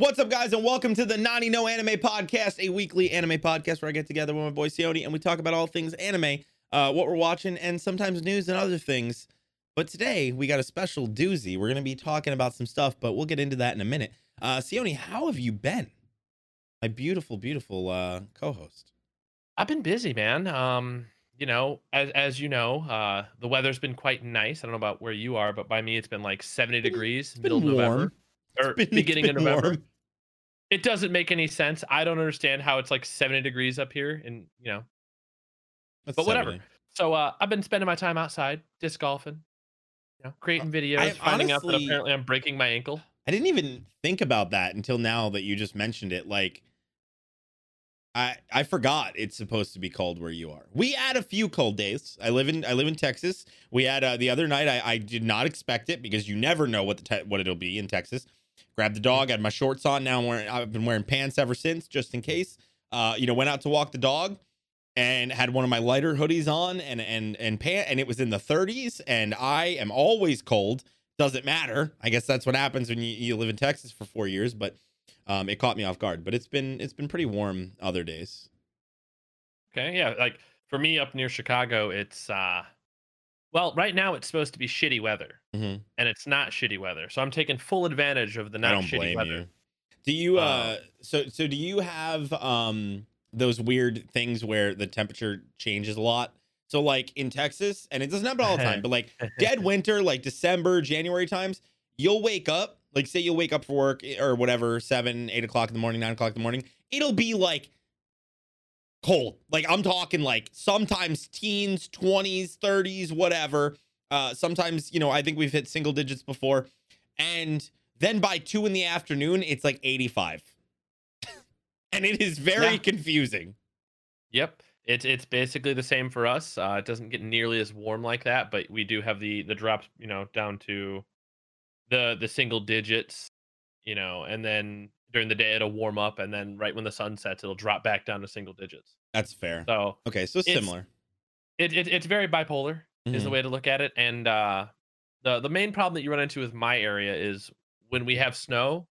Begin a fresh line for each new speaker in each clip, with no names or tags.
What's up, guys, and welcome to the Nani No Anime Podcast, a weekly anime podcast where I get together with my boy Sione and we talk about all things anime, uh, what we're watching, and sometimes news and other things. But today we got a special doozy. We're gonna be talking about some stuff, but we'll get into that in a minute. Uh, Sione, how have you been? My beautiful, beautiful uh, co-host.
I've been busy, man. Um, you know, as as you know, uh, the weather's been quite nice. I don't know about where you are, but by me, it's been like 70 degrees,
been
middle of
warm.
November or
It's been- it's
beginning of November.
warm.
It doesn't make any sense. I don't understand how it's like 70 degrees up here, and you know.
That's
But whatever. So uh, I've been spending my time outside, disc golfing, you know, creating videos,
I
finding out that apparently I'm breaking my ankle.
I didn't even think about that until now that you just mentioned it. Like, I I forgot it's supposed to be cold where you are. We had a few cold days. I live in I live in Texas. We had uh, the other night. I, I did not expect it because you never know what the te- what it'll be in Texas. Grabbed the dog, had my shorts on. Now I'm wearing I've been wearing pants ever since, just in case. Uh, you know, went out to walk the dog and had one of my lighter hoodies on and and and pant and it was in the 30s and I am always cold doesn't matter. I guess that's what happens when you, you live in Texas for four years, but um, it caught me off guard. But it's been it's been pretty warm other days.
Okay, yeah, like for me up near Chicago, it's uh, well, right now it's supposed to be shitty weather.
Mhm.
and it's not shitty weather. So I'm taking full advantage of the not I
don't
shitty
blame
weather.
you. Do you uh,
Uh,
so so do you have um those weird things where the temperature changes a lot? So like in Texas, and it doesn't happen all the time, but like dead winter, like December, January times, you'll wake up, like say you'll wake up for work eh, or whatever, seven, eight o'clock in the morning, nine o'clock in the morning. It'll be like cold. Like I'm talking like sometimes teens, 20s, 30s, whatever. Uh sometimes, you know, I think we've hit single digits before. And then by two in the afternoon, it's like 85. and it is very
Yeah.
confusing.
Yep, it's it's basically the same for us. Uh, it doesn't get nearly as warm like that, but we do have the the drops, you know, down to the the single digits, you know, and then during the day it'll warm up, and then right when the sun sets, it'll drop back down to single digits.
That's fair.
So
Okay, so
It's-
similar.
it, it it's very bipolar is the
Mhm.
way to look at it, and uh, the the main problem that you run into with my area is when we have snow,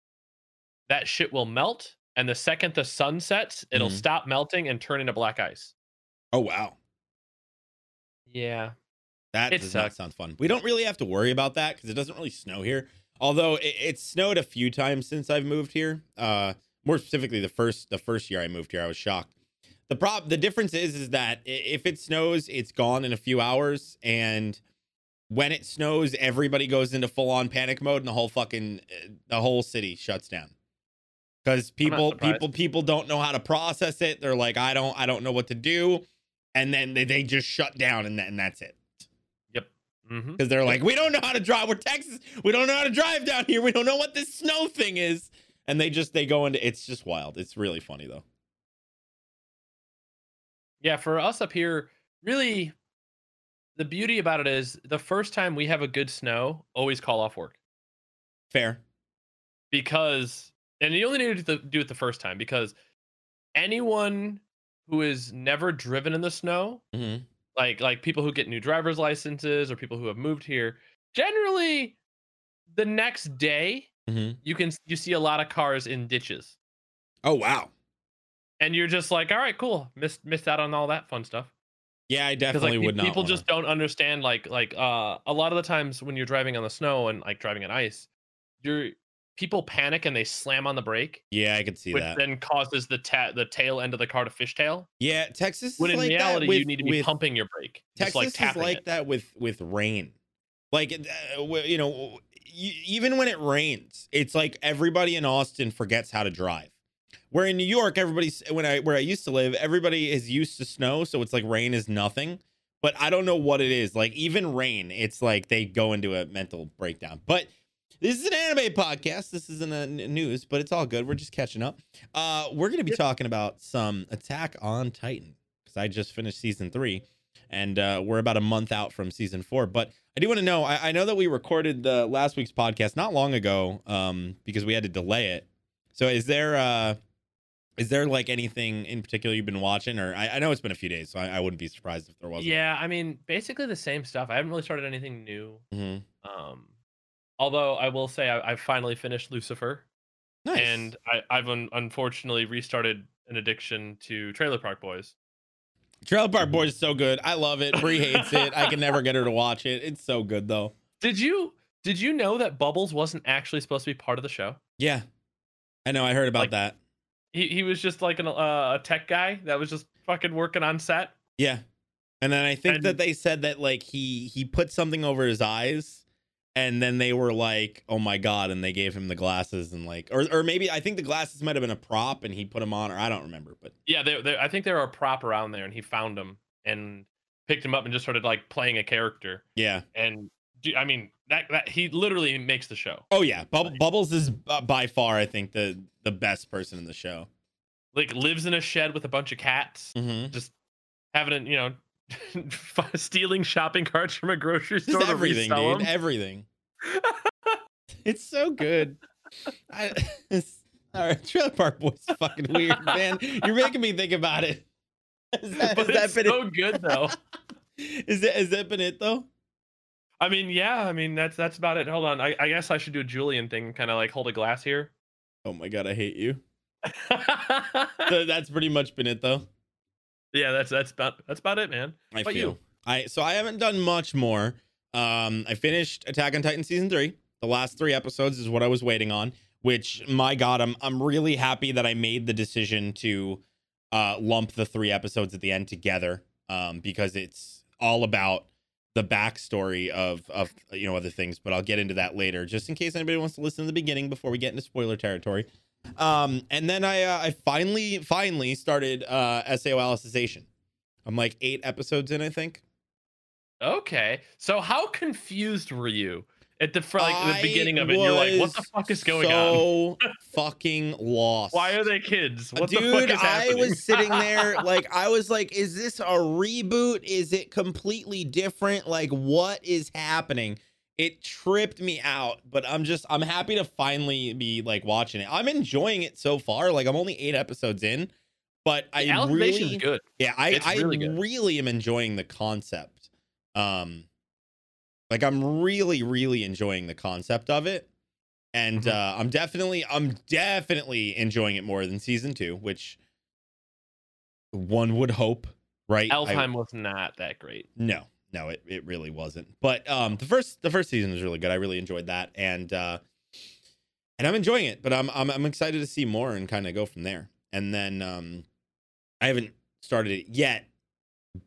that shit will melt, and the second the sun sets, it'll
Mhm.
stop melting and turn into black ice.
Oh wow.
Yeah.
That
It
does not sound fun. We don't really have to worry about that because it doesn't really snow here. Although it, it's snowed a few times since I've moved here. Uh, more specifically, the first the first year I moved here, I was shocked. The prob the difference is is that if it snows, it's gone in a few hours, and when it snows, everybody goes into full on panic mode, and the whole fucking uh, the whole city shuts down. Because people people people don't know how to process it. They're like, I don't I don't know what to do, and then they, they just shut down, and, that, and that's it
hmm
because they're like, we don't know how to drive. We're Texas. We don't know how to drive down here. We don't know what this snow thing is. And they just they go into it's just wild. It's really funny though.
Yeah, for us up here, really, the beauty about it is the first time we have a good snow, always call off work
Fair.
because, and you only need to do it the first time because anyone who is never driven in the snow,
Mm-hmm.
Like like people who get new driver's licenses or people who have moved here, generally, the next day
Mm-hmm.
you can you see a lot of cars in ditches,
Oh wow.
and you're just like, all right, cool, missed missed out on all that fun stuff.
Yeah, I definitely
like
would not.
people
wanna-
just don't understand like like uh a lot of the times when you're driving on the snow and like driving on ice you're people panic and they slam on the brake
Yeah, I could see
which
that.
then causes the ta- the tail end of the car to fishtail
yeah, Texas.
when in
like
reality you need to be
with-
pumping your brake
Texas
like
is like
it.
that with with rain. Like uh, you know, y- even when it rains, it's like everybody in Austin forgets how to drive. Where in New York, everybody's when I where I used to live, everybody is used to snow, so it's like rain is nothing. But I don't know what it is. Like even rain, it's like they go into a mental breakdown. But this is an anime podcast. This isn't a news, but it's all good. We're just catching up. Uh, we're gonna be talking about some Attack on Titan because I just finished season three, and uh, we're about a month out from season four. But I do want to know. I, I know that we recorded the last week's podcast not long ago, um, because we had to delay it. So is there uh, is there like anything in particular you've been watching, or I, I know it's been a few days, so I, I wouldn't be surprised if there wasn't.
yeah i mean basically the same stuff i haven't really started anything new
Mhm.
um although i will say I, i've finally finished lucifer
Nice.
and I, I've un- unfortunately restarted an addiction to Trailer Park Boys.
Trailer Park Boys is so good. I love it. Brie hates it. I can never get her to watch it. It's so good though.
Did you did you know that Bubbles wasn't actually supposed to be part of the show?
Yeah, I know. I heard about
Like-
that.
He he was just like an, uh, a tech guy that was just fucking working on set.
Yeah, and then I think
And-
that they said that like he he put something over his eyes, and then they were like, "Oh my god!" and they gave him the glasses and like, or or maybe I think the glasses might have been a prop and he put them on, or I don't remember, but
Yeah, they, they, I think there were a prop around there, and he found them and picked him up and just started like playing a character.
yeah.
And I mean that that he literally makes the show.
Oh yeah, Bub- Bubbles is by far I think the the best person in the show.
Like lives in a shed with a bunch of cats,
Mm-hmm.
just having a you know stealing shopping carts from a grocery store
Just
to
everything,
resell
dude.
them.
Everything. it's so good. I, it's, all right, Trailer Park Boys is fucking weird, man. You're making me think about it. That,
but
has that been
so good though.
is that has that been it though?
I mean, yeah, I mean that's that's about it. Hold on, I, I guess I should do a Julian thing, kind of like hold a glass here.
Oh my god, I hate you. So that's pretty much been it though.
Yeah, that's that's about that's about it, man.
I
But
feel.
you?
I so I haven't done much more. Um, I finished Attack on Titan season three. The last three episodes is what I was waiting on. Which, my God, I'm I'm really happy that I made the decision to uh, lump the three episodes at the end together. Um, because it's all about the backstory of of you know other things. But I'll get into that later, just in case anybody wants to listen to the beginning before we get into spoiler territory. Um, and then I uh, I finally finally started uh, SAO Alicization. I'm like eight episodes in, I think.
Okay, so how confused were you at the fr- like the beginning of it? You're like, what the fuck is going on?
So fucking lost.
Why are they kids? What
Dude,
the fuck is happening?
I was sitting there like I was like, is this a reboot? Is it completely different? Like, what is happening? It tripped me out, but I'm just I'm happy to finally be like watching it. I'm enjoying it so far. Like I'm only eight episodes in, but I
The Alicization
really
good.
yeah, I
It's
I
really
really, am enjoying the concept. Um like I'm really really enjoying the concept of it. And
Mhm.
uh I'm definitely I'm definitely enjoying it more than season 2, which one would hope, right? I-
was not that great.
no, no, it, it really wasn't. But um the first the first season was really good. I really enjoyed that. And uh and I'm enjoying it, but I'm I'm I'm excited to see more and kind of go from there. And then um I haven't started it yet,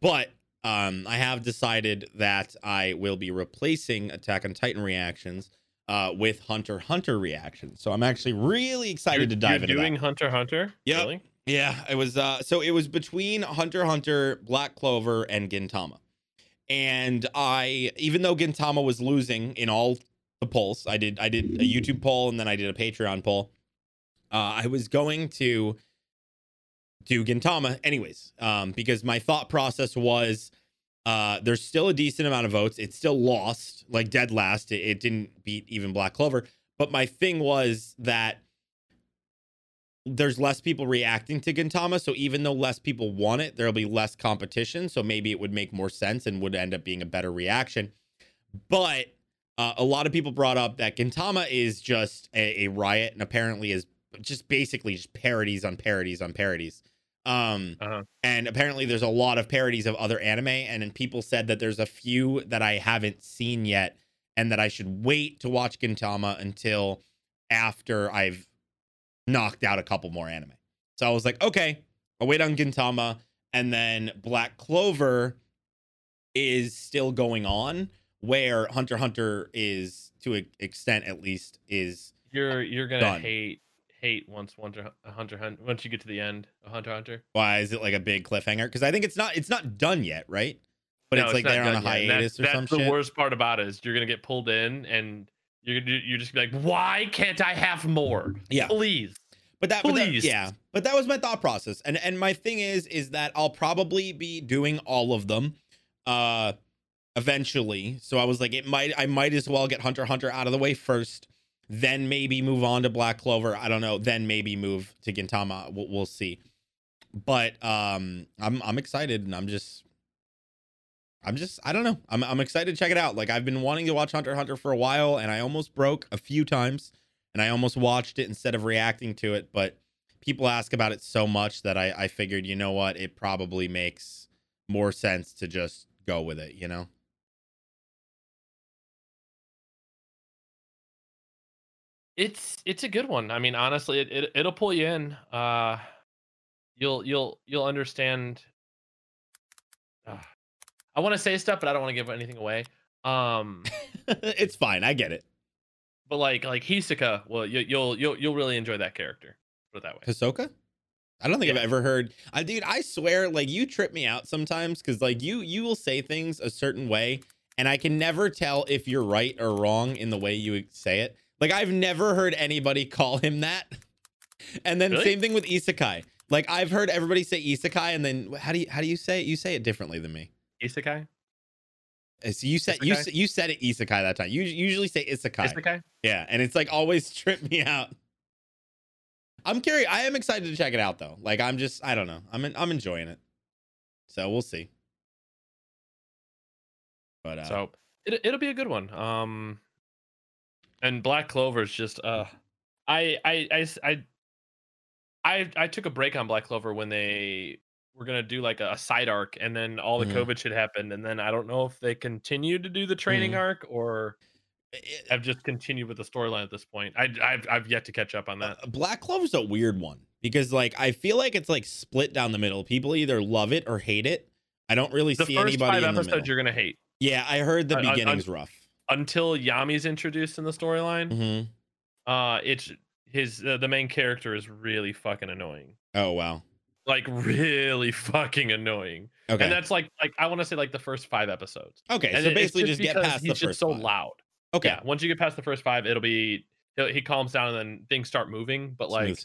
but um I have decided that I will be replacing Attack on Titan reactions uh with Hunter Hunter reactions. So I'm actually really excited
You're,
to dive into that.
doing Hunter Hunter.
Yep.
Really?
Yeah, it was uh so it was between Hunter Hunter, Black Clover, and Gintama. And I even though Gintama was losing in all the polls, I did I did a YouTube poll and then I did a Patreon poll. Uh I was going to do Gintama anyways. Um because my thought process was uh there's still a decent amount of votes. It's still lost, like dead last. It, it didn't beat even Black Clover. But my thing was that there's less people reacting to Gintama, so even though less people want it, there'll be less competition. So maybe it would make more sense and would end up being a better reaction. But uh, a lot of people brought up that Gintama is just a, a riot and apparently is just basically just parodies on parodies on parodies. Um,
Uh-huh.
and apparently there's a lot of parodies of other anime, and then people said that there's a few that I haven't seen yet, and that I should wait to watch Gintama until after I've knocked out a couple more anime. So I was like, okay, I'll wait on Gintama, and then Black Clover is still going on, where Hunter Hunter is to an extent at least is
You're you're gonna
Done.
hate hate once Hunter Hunter Hunter once you get to the end of Hunter Hunter.
why is it like a big cliffhanger? Because I think it's not it's not done yet, right? But
No,
it's like they're on a
done yet, and
hiatus
that's,
or
that's
some
the
shit.
worst part about it is you're gonna get pulled in and you're you're just be like, why can't I have more?
Yeah.
Please.
But that, but that-
Please.
yeah. But that was my thought process. And and my thing is is that I'll probably be doing all of them uh eventually. So I was like it might I might as well get Hunter Hunter out of the way first, then maybe move on to Black Clover. I don't know, then maybe move to Gintama. We'll, we'll see. But um I'm I'm excited and I'm just I'm just I don't know. I'm I'm excited to check it out. Like I've been wanting to watch Hunter Hunter for a while and I almost broke a few times. and I almost watched it instead of reacting to it, but people ask about it so much that I, I figured, you know what, it probably makes more sense to just go with it, you know?
It's it's a good one. I mean, honestly, it, it it'll pull you in. Uh, you'll you'll you'll understand. Uh, I want to say stuff, but I don't want to give anything away. Um,
it's fine. I get it.
but like like Hisoka, well, you, you'll you'll you'll really enjoy that character. Put it that way.
Hisoka? I don't think
Yeah.
I've ever heard. I dude, I swear, like you trip me out sometimes because like you you will say things a certain way, and I can never tell if you're right or wrong in the way you say it. Like I've never heard anybody call him that. And then
Really?
same thing with isekai. Like I've heard everybody say isekai, and then how do you how do you say it? You say it differently than me.
Isekai.
Uh, So you said you
Isekai?
s- you said it isekai that time. You usually say isekai.
Isekai.
Yeah, and it's like always trip me out. I'm curious. I am excited to check it out though. Like I'm just I don't know. I'm in, I'm enjoying it. So we'll see. But uh
So it it'll be a good one. Um, and Black Clover is just uh, I I I I I, I took a break on Black Clover when they were gonna do like a, side arc, and then all the
Mhm.
COVID shit happened, and then I don't know if they continue to do the training
Mhm.
arc or have just continued with the storyline at this point. I I've I've yet to catch up on that.
uh, Black Clover's a weird one because like I feel like it's like split down the middle. People either love it or hate it. I don't really
The
see
first
anybody
five
in the
episodes
middle.
you're gonna hate
Yeah, I heard the
Un- un-
beginning's rough.
until Yami's introduced in the storyline.
hmm
Uh, it's his uh, the main character is really fucking annoying.
Oh wow.
Like really fucking annoying.
Okay.
And that's like like I want to say like the first five episodes.
okay.
And
so
it-
basically, just, get past
he's
the
just
first.
so
five.
loud.
Okay.
Yeah, once you get past the first five, it'll be he'll, he calms down and then things start moving. But like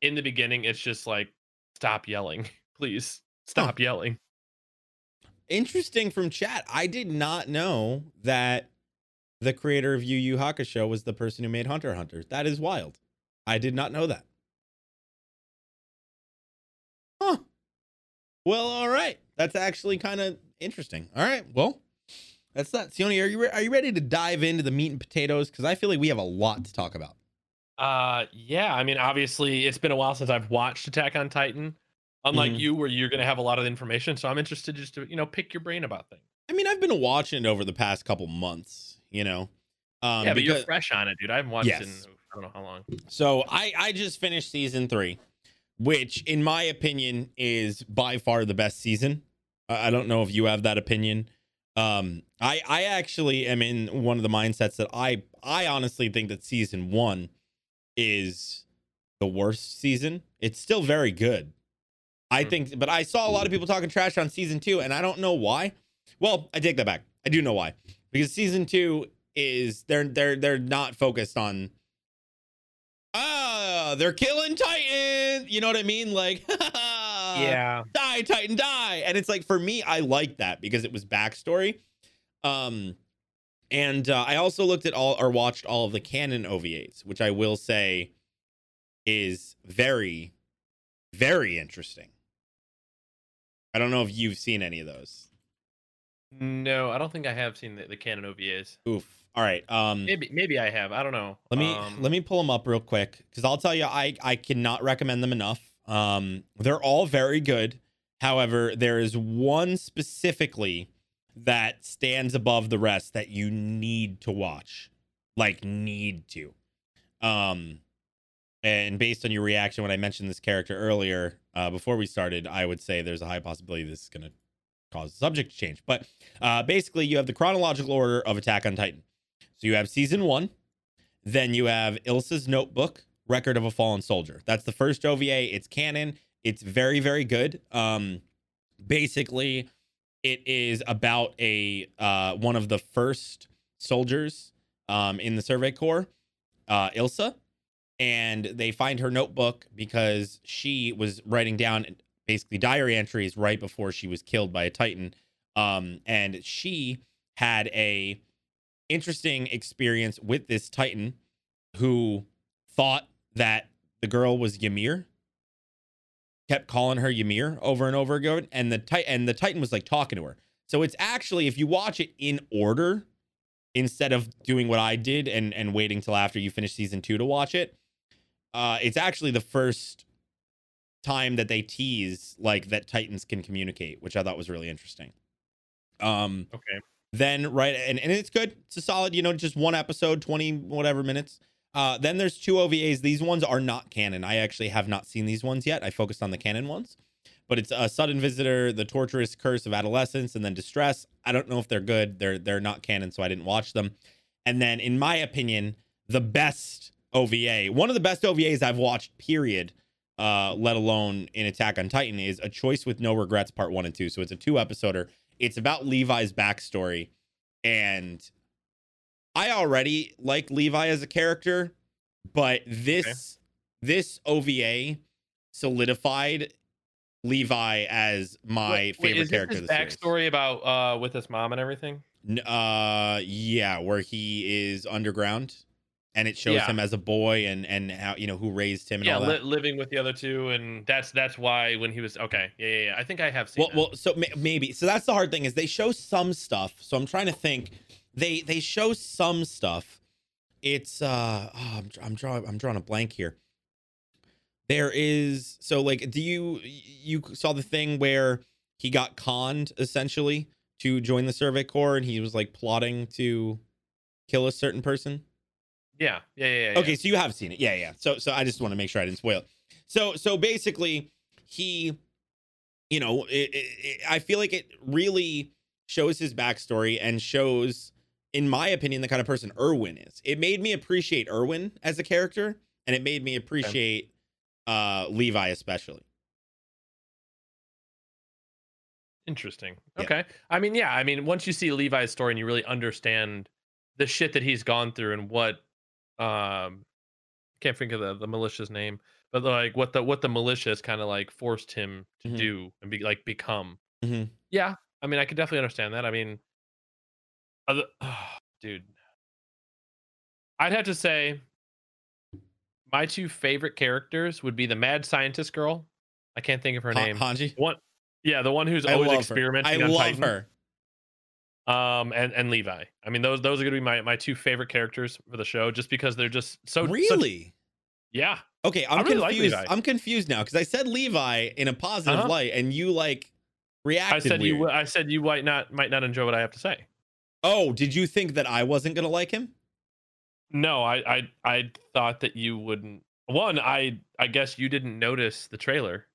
in the beginning, it's just like stop yelling, please stop yelling.
interesting from chat. I did not know that the creator of Yu Yu Hakusho was the person who made Hunter x Hunter. That is wild. I did not know that. Well, all right. That's actually kind of interesting. All right. Well, that's that. Sione, are you re- are you ready to dive into the meat and potatoes? Because I feel like we have a lot to talk about.
Uh, yeah. I mean, obviously, it's been a while since I've watched Attack on Titan. Unlike
Mhm.
you, where you're gonna have a lot of information, so I'm interested just to you know pick your brain about things.
I mean, I've been watching it over the past couple months. You know. Um,
yeah, but you're fresh on it, dude. I haven't watched it in I don't know how long.
So I I just finished season three, which in my opinion is by far the best season. I don't know if you have that opinion. Um, I I actually am in one of the mindsets that I I honestly think that season one is the worst season. It's still very good. I
Hmm.
think, but I saw a lot of people talking trash on season two, and I don't know why. Well, I take that back. I do know why because season two is they're they're they're not focused on ah they're killing Titan. You know what I mean? Like
yeah,
die Titan die, and it's like for me, I like that because it was backstory. Um, and uh, I also looked at all or watched all of the canon OVAs, which I will say is very, very interesting. I don't know if you've seen any of those.
no, I don't think I have seen the, the canon OVAs.
Oof. All right. Um,
Maybe maybe I have. I don't know.
let me
Um,
let me pull them up real quick because I'll tell you, I I cannot recommend them enough. Um, they're all very good. However, there is one specifically that stands above the rest that you need to watch, like need to. Um, and based on your reaction when I mentioned this character earlier, uh, before we started, I would say there's a high possibility this is going to cause the subject to change. But uh, basically, you have the chronological order of Attack on Titan. So you have season one, then you have Ilsa's Notebook, Record of a Fallen Soldier. That's the first OVA. It's canon. It's very, very good. Um, basically, it is about a uh, one of the first soldiers um, in the Survey Corps, uh, Ilsa, and they find her notebook because she was writing down basically diary entries right before she was killed by a Titan. Um, and she had a interesting experience with this Titan who thought that the girl was Ymir. Kept calling her Ymir over and over again, and the Titan and the Titan was like talking to her. So it's actually, if you watch it in order, instead of doing what I did and and waiting till after you finish season two to watch it. Uh, it's actually the first time that they tease like that Titans can communicate, which I thought was really interesting. Um,
Okay.
Then right and, and it's good. It's a solid, you know, just one episode, 20 whatever minutes. Uh, then there's two OVAs. These ones are not canon. I actually have not seen these ones yet. I focused on the canon ones. But it's a sudden visitor, the torturous curse of adolescence, and then distress. I don't know if they're good. They're they're not canon, so I didn't watch them. And then, in my opinion, the best OVA, one of the best OVAs I've watched, period, uh, let alone in Attack on Titan, is A Choice with No Regrets, Part One and Two. So it's a two episoder. It's about Levi's backstory, and I already like Levi as a character, but this this OVA solidified Levi as my
Wait, wait,
favorite
is this
character.
his
of the series.
backstory about uh with his mom and everything.
Uh, yeah, where he is underground, and it shows
Yeah.
him as a boy and and how you know who raised him and
Yeah,
all
li- living with the other two, and that's that's why when he was okay, yeah, yeah, yeah. I think I have seen.
Well,
that.
well, so may- maybe so that's the hard thing is they show some stuff. So I'm trying to think. They they show some stuff. It's uh, oh, I'm I'm drawing I'm drawing a blank here. There is so like, do you you saw the thing where he got conned essentially to join the Survey Corps and he was like plotting to kill a certain person?
Yeah, yeah, yeah, yeah.
Okay, so you have seen it. Yeah, yeah. So so I just want to make sure I didn't spoil it. So so basically he you know, it, it, I feel like it really shows his backstory and shows in my opinion the kind of person Erwin is. It made me appreciate Erwin as a character and it made me appreciate uh Levi especially.
Interesting.
Yeah.
Okay. I mean, yeah. I mean, once you see Levi's story and you really understand the shit that he's gone through and what, um, can't think of the, the militia's name, but like what the what the militia has kind of like forced him to
Mhm.
do and be like become.
Mhm.
Yeah. I mean, I could definitely understand that. I mean, other, dude, I'd have to say my two favorite characters would be the mad scientist girl. I can't think of her
Han-
name.
Hanji.
One, yeah, the one who's
I
always
love her.
experimenting.
I
on
love
Titan.
her.
Um, and and Levi. I mean, those those are gonna be my my two favorite characters for the show, just because they're just so such-
really?
yeah.
Okay, I'm
really
confused.
Levi.
I'm confused now because I said Levi in a positive
Uh-huh.
light, and you like reacted.
I said
weird.
you. I said you might not might not enjoy what I have to say.
Oh, did you think that I wasn't gonna like him?
No, I I I thought that you wouldn't. One, I I guess you didn't notice the trailer,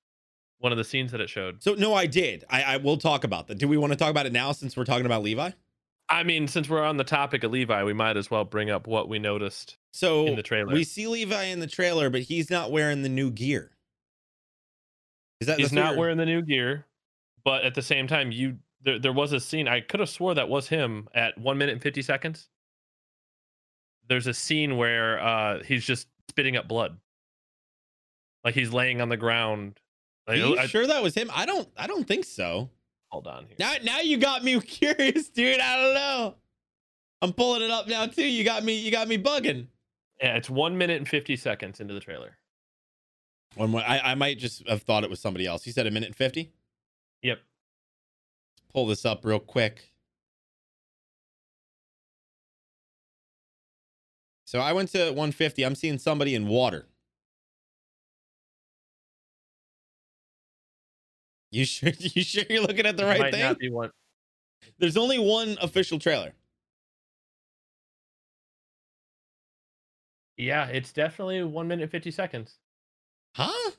one of the scenes that it showed.
So no, I did. I, I will talk about that. Do we want to talk about it now since we're talking about Levi?
I mean, since we're on the topic of Levi, we might as well bring up what we noticed
So
in the trailer.
we see Levi in the trailer, but he's not wearing the new gear. Is that
He's not wearing the new gear, but at the same time, you there there was a scene. I could have swore that was him at one minute and fifty seconds. There's a scene where uh he's just spitting up blood, like he's laying on the ground.
Are
Like,
you oh,
I-
sure that was him? I don't. I don't think so.
hold on here.
Now, now you got me curious, dude. I don't know. I'm pulling it up now too. You got me. You got me bugging.
Yeah, it's one minute and fifty seconds into the trailer.
One more. I, I might just have thought it was somebody else. You said a minute and fifty.
Yep.
Pull this up real quick. So I went to 150. I'm seeing somebody in water. You sure? You sure you're looking at the right
Might
thing?
not be one.
There's only one official trailer.
Yeah, it's definitely one minute and fifty seconds.
Huh?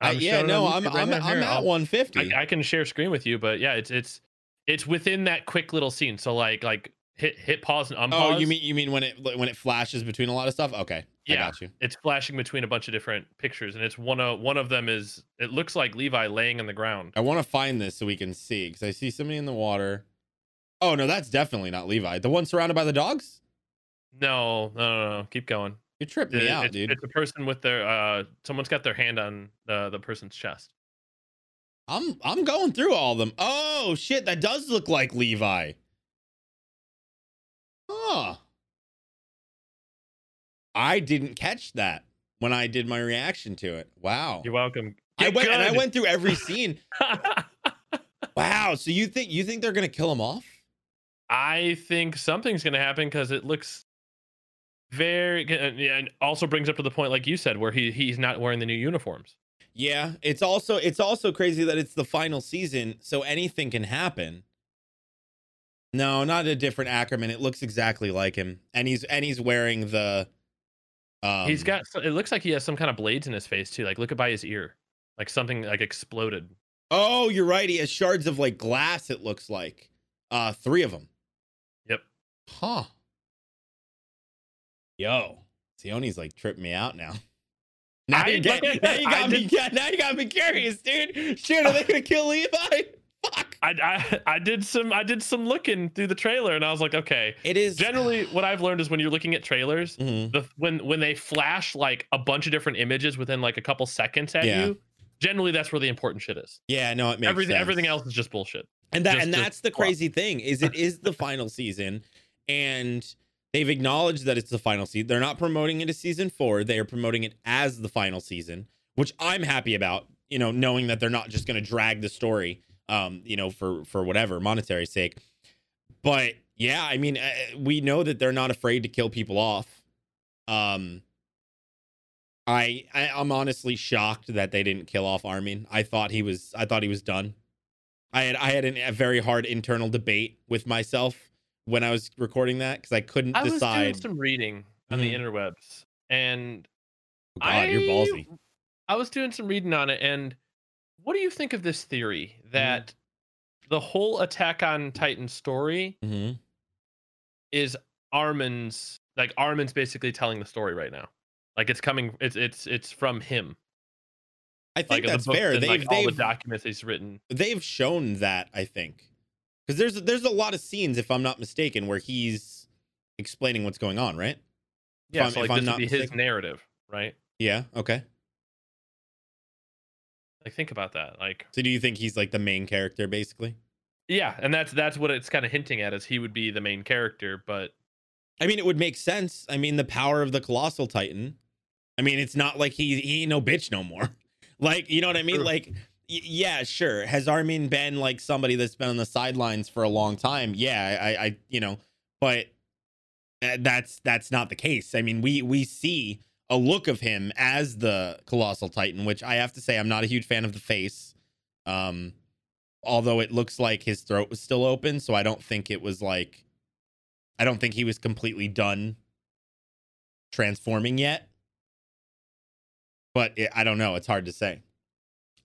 I,
I'm
yeah, no, I'm
right
I'm. I'm at 150.
I, I can share screen with you, but yeah, it's it's it's within that quick little scene. So like like hit hit pause and unpause.
oh, you mean you mean when it when it flashes between a lot of stuff? Okay,
Yeah. it's flashing between a bunch of different pictures, and it's one of one of them is it looks like Levi laying on the ground.
I want to find this so we can see because I see somebody in the water. Oh no, that's definitely not Levi. The one surrounded by the dogs.
No, no, no, no. keep going.
You tripped me
It-
out,
it's,
dude.
it's a person with their uh, someone's got their hand on the the person's chest.
I'm I'm going through all of them. Oh shit, that does look like Levi. Huh. I didn't catch that when I did my reaction to it. Wow.
You're welcome.
I
Get
went and I went through every scene. Wow. So you think you think they're gonna kill him off?
I think something's going to happen because it looks very and also brings up to the point like you said where he he's not wearing the new uniforms.
Yeah, it's also it's also crazy that it's the final season, so anything can happen. No, not a different Ackerman. It looks exactly like him, and he's and he's wearing the.
Um, he's got. It looks like he has some kind of blades in his face too. Like look at by his ear, like something like exploded.
Oh, you're right. He has shards of like glass. It looks like, uh, three of them.
Yep.
Huh. Yo, Sione's like tripping me out now. Now, you, get, now you got me. Now you got me curious, dude. Shit, are they gonna kill Levi? Fuck.
I, I I did some I did some looking through the trailer and I was like, okay.
It is
generally what I've learned is when you're looking at trailers,
mm-hmm.
the when when they flash like a bunch of different images within like a couple seconds at yeah. you, generally that's where the important shit is.
Yeah, no, it makes
everything
sense.
everything else is just bullshit.
And that
just,
and that's the crazy thing is it is the final season and they've acknowledged that it's the final season. They're not promoting it as season 4, they are promoting it as the final season, which I'm happy about, you know, knowing that they're not just going to drag the story um, you know, for for whatever monetary sake. But yeah, I mean, uh, we know that they're not afraid to kill people off. Um, I, I I'm honestly shocked that they didn't kill off Armin. I thought he was I thought he was done. I had I had an, a very hard internal debate with myself when I was recording that because I couldn't
I
decide.
I was doing some reading on mm-hmm. the interwebs, and
oh God, I, you're ballsy.
I was doing some reading on it, and what do you think of this theory mm-hmm. that mm-hmm. the whole Attack on Titan story
mm-hmm.
is Armin's like Armin's basically telling the story right now. Like it's coming it's it's it's from him.
I think like, that's fair.
And,
they've,
like, all
they've,
the documents he's written.
They've shown that, I think. Because there's there's a lot of scenes, if I'm not mistaken, where he's explaining what's going on, right?
Yeah, so like this would be mistaken. his narrative, right?
Yeah. Okay.
Like think about that. Like
So do you think he's like the main character basically?
Yeah, and that's that's what it's kind of hinting at is he would be the main character, but
I mean it would make sense. I mean the power of the colossal titan. I mean it's not like he he ain't no bitch no more. like, you know what I mean? True. Like yeah, sure. Has Armin been like somebody that's been on the sidelines for a long time? Yeah, I I you know, but eh, that's that's not the case. I mean, we we see a look of him as the colossal titan which i have to say i'm not a huge fan of the face. Um although it looks like his throat was still open so i don't think it was like i don't think he was completely done transforming yet. But it, i don't know it's hard to say.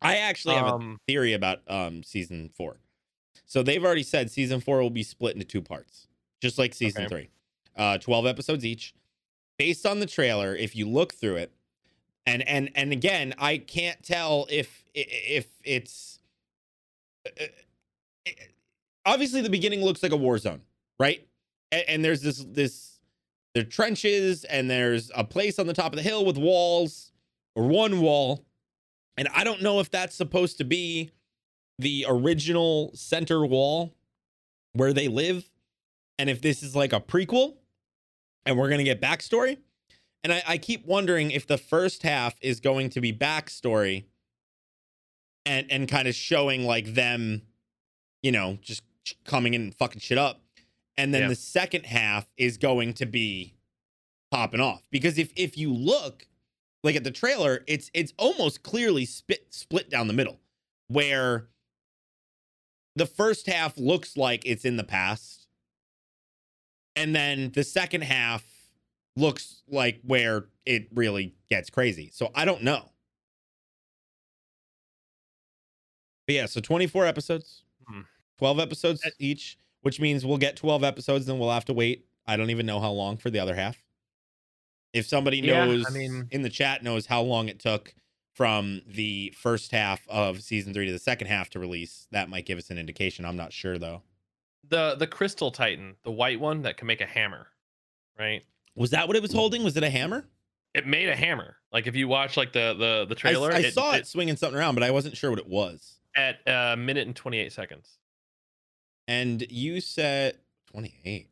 I actually have um, a theory about um season four. So they've already said season four will be split into two parts just like season okay. three. Uh 12 episodes each based on the trailer, if you look through it, and and and again, I can't tell if if it's uh, uh, obviously the beginning looks like a war zone, right? And, and there's this this there trenches and there's a place on the top of the hill with walls or one wall, and I don't know if that's supposed to be the original center wall where they live, and if this is like a prequel and we're going to get backstory. And I, I, keep wondering if the first half is going to be backstory and and kind of showing like them, you know, just coming in and fucking shit up. And then yeah. the second half is going to be popping off. Because if if you look like at the trailer, it's it's almost clearly spit split down the middle, where the first half looks like it's in the past and then the second half looks like where it really gets crazy. So I don't know. But yeah, so 24 episodes, hmm. 12 episodes each, which means we'll get 12 episodes, then we'll have to wait. I don't even know how long for the other half. If somebody knows I mean, in the chat knows how long it took from the first half of season three to the second half to release, that might give us an indication. I'm not sure though
the the crystal titan, the white one that can make a hammer, right?
Was that what it was holding? Was it a hammer?
It made a hammer. Like if you watch like the the the trailer,
I, I it, saw it, it, swinging something around, but I wasn't sure what it was.
At a minute and twenty eight seconds.
And you said twenty eight.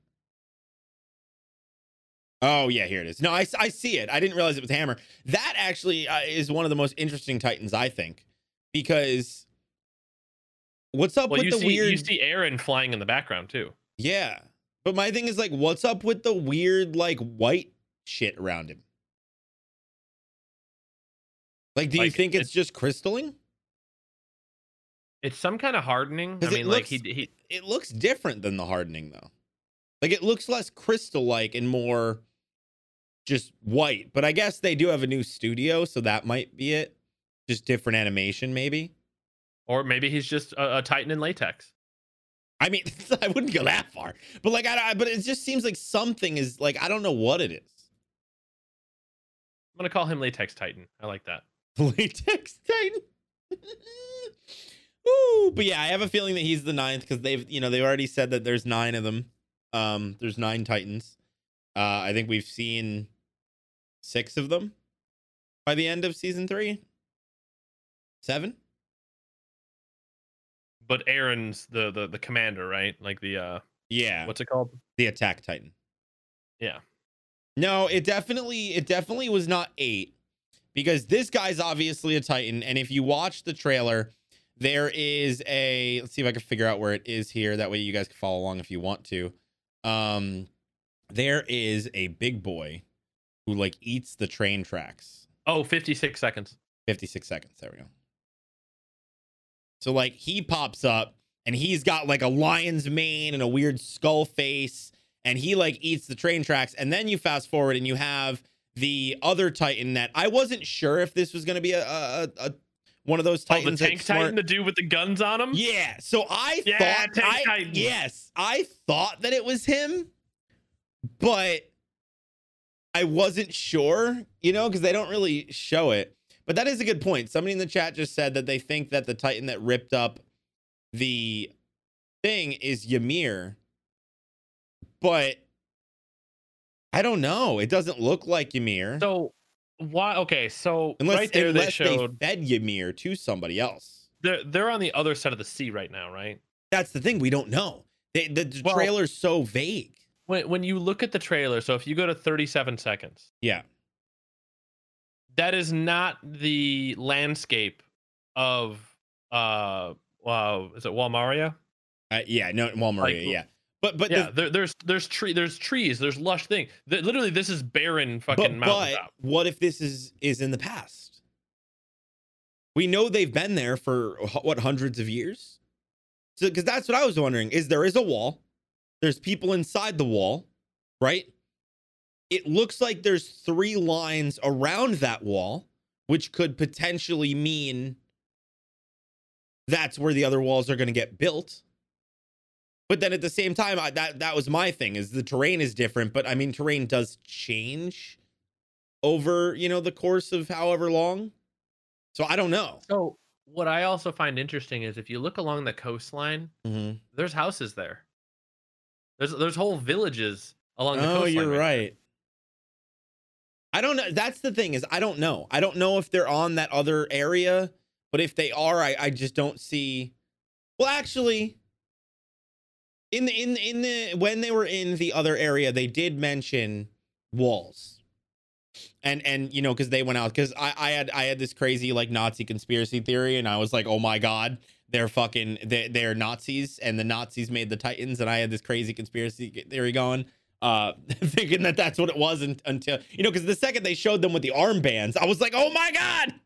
Oh yeah, here it is. No, I, I see it. I didn't realize it was hammer. That actually uh, is one of the most interesting Titans, I think, because What's up
well,
with the
see,
weird?
You see Eren flying in the background too.
Yeah. But my thing is like, what's up with the weird like white shit around him? Like, do you
Like,
think it's
it's-
just crystalling?
It's some kind of hardening. I mean, like he he
It looks different than the hardening though. Like it looks less crystal like and more just white. But I guess they do have a new studio, so that might be it. Just different animation, maybe.
Or maybe he's just a, a Titan in latex.
I mean, I wouldn't go that far, but like, I, I but it just seems like something is like I don't know what it is.
I'm gonna call him Latex Titan. I like that.
Latex Titan. Ooh, but yeah, I have a feeling that he's the ninth because they've you know they've already said that there's nine of them. Um, there's nine Titans. Uh, I think we've seen six of them by the end of season three. Seven.
But Eren's the the the commander, right? Like the uh,
Yeah,
what's it called?
the Attack Titan.
Yeah.
No, it definitely it definitely was not eight because this guy's obviously a Titan, and if you watch the trailer, there is a let's see if I can figure out where it is here. That way you guys can follow along if you want to. Um, there is a big boy who like eats the train tracks.
Oh, 56 seconds.
56 seconds. There we go. So like he pops up and he's got like a lion's mane and a weird skull face and he like eats the train tracks and then you fast forward and you have the other titan that I wasn't sure if this was going to be a, a, a one of those titans.
Oh, the tank
smart-
Titan, the dude with the guns on him.
yeah. So I
Yeah,
thought
Tank
I,
Titan.
yes, I thought that it was him, but I wasn't sure, you know, because they don't really show it. But that is a good point. Somebody in the chat just said that they think that the Titan that ripped up the thing is Ymir. But I don't know. It doesn't look like Ymir.
So why? Okay, so
unless
right there they
unless
showed
they fed Ymir to somebody else.
they're they're on the other side of the sea right now, right?
That's the thing. We don't know. They, the the
Well-
trailer's so vague.
When when you look at the trailer, so if you go to 37 seconds,
Yeah.
That is not the landscape of uh wow is it Wall Maria?
Uh, yeah, no, Walmart,
Like,
yeah. But but
yeah,
the,
there, there's there's tree there's trees, there's lush thing. Th- literally, this is barren
but,
fucking
but
mountaintop.
what if this is is in the past? We know they've been there for what hundreds of years. So because that's what I was wondering is there is a wall, there's people inside the wall, right? It looks like there's three lines around that wall, which could potentially mean that's where the other walls are going to get built. But then at the same time, I, that that was my thing is the terrain is different, but I mean terrain does change over, you know, the course of however long. So I don't know.
So what I also find interesting is if you look along the coastline,
Mm-hmm.
there's houses there. There's there's whole villages along the
Oh,
coastline.
Oh, you're
right
right. I don't know. That's the thing is I don't know. I don't know if they're on that other area, but if they are, I, I just don't see. Well, actually, in the in in the when they were in the other area, they did mention walls, and and you know because they went out because I I had I had this crazy like Nazi conspiracy theory, and I was like, oh my god, they're fucking they they're Nazis, and the Nazis made the Titans, and I had this crazy conspiracy theory going uh thinking that that's what it was until you know because the second they showed them with the armbands i was like oh my god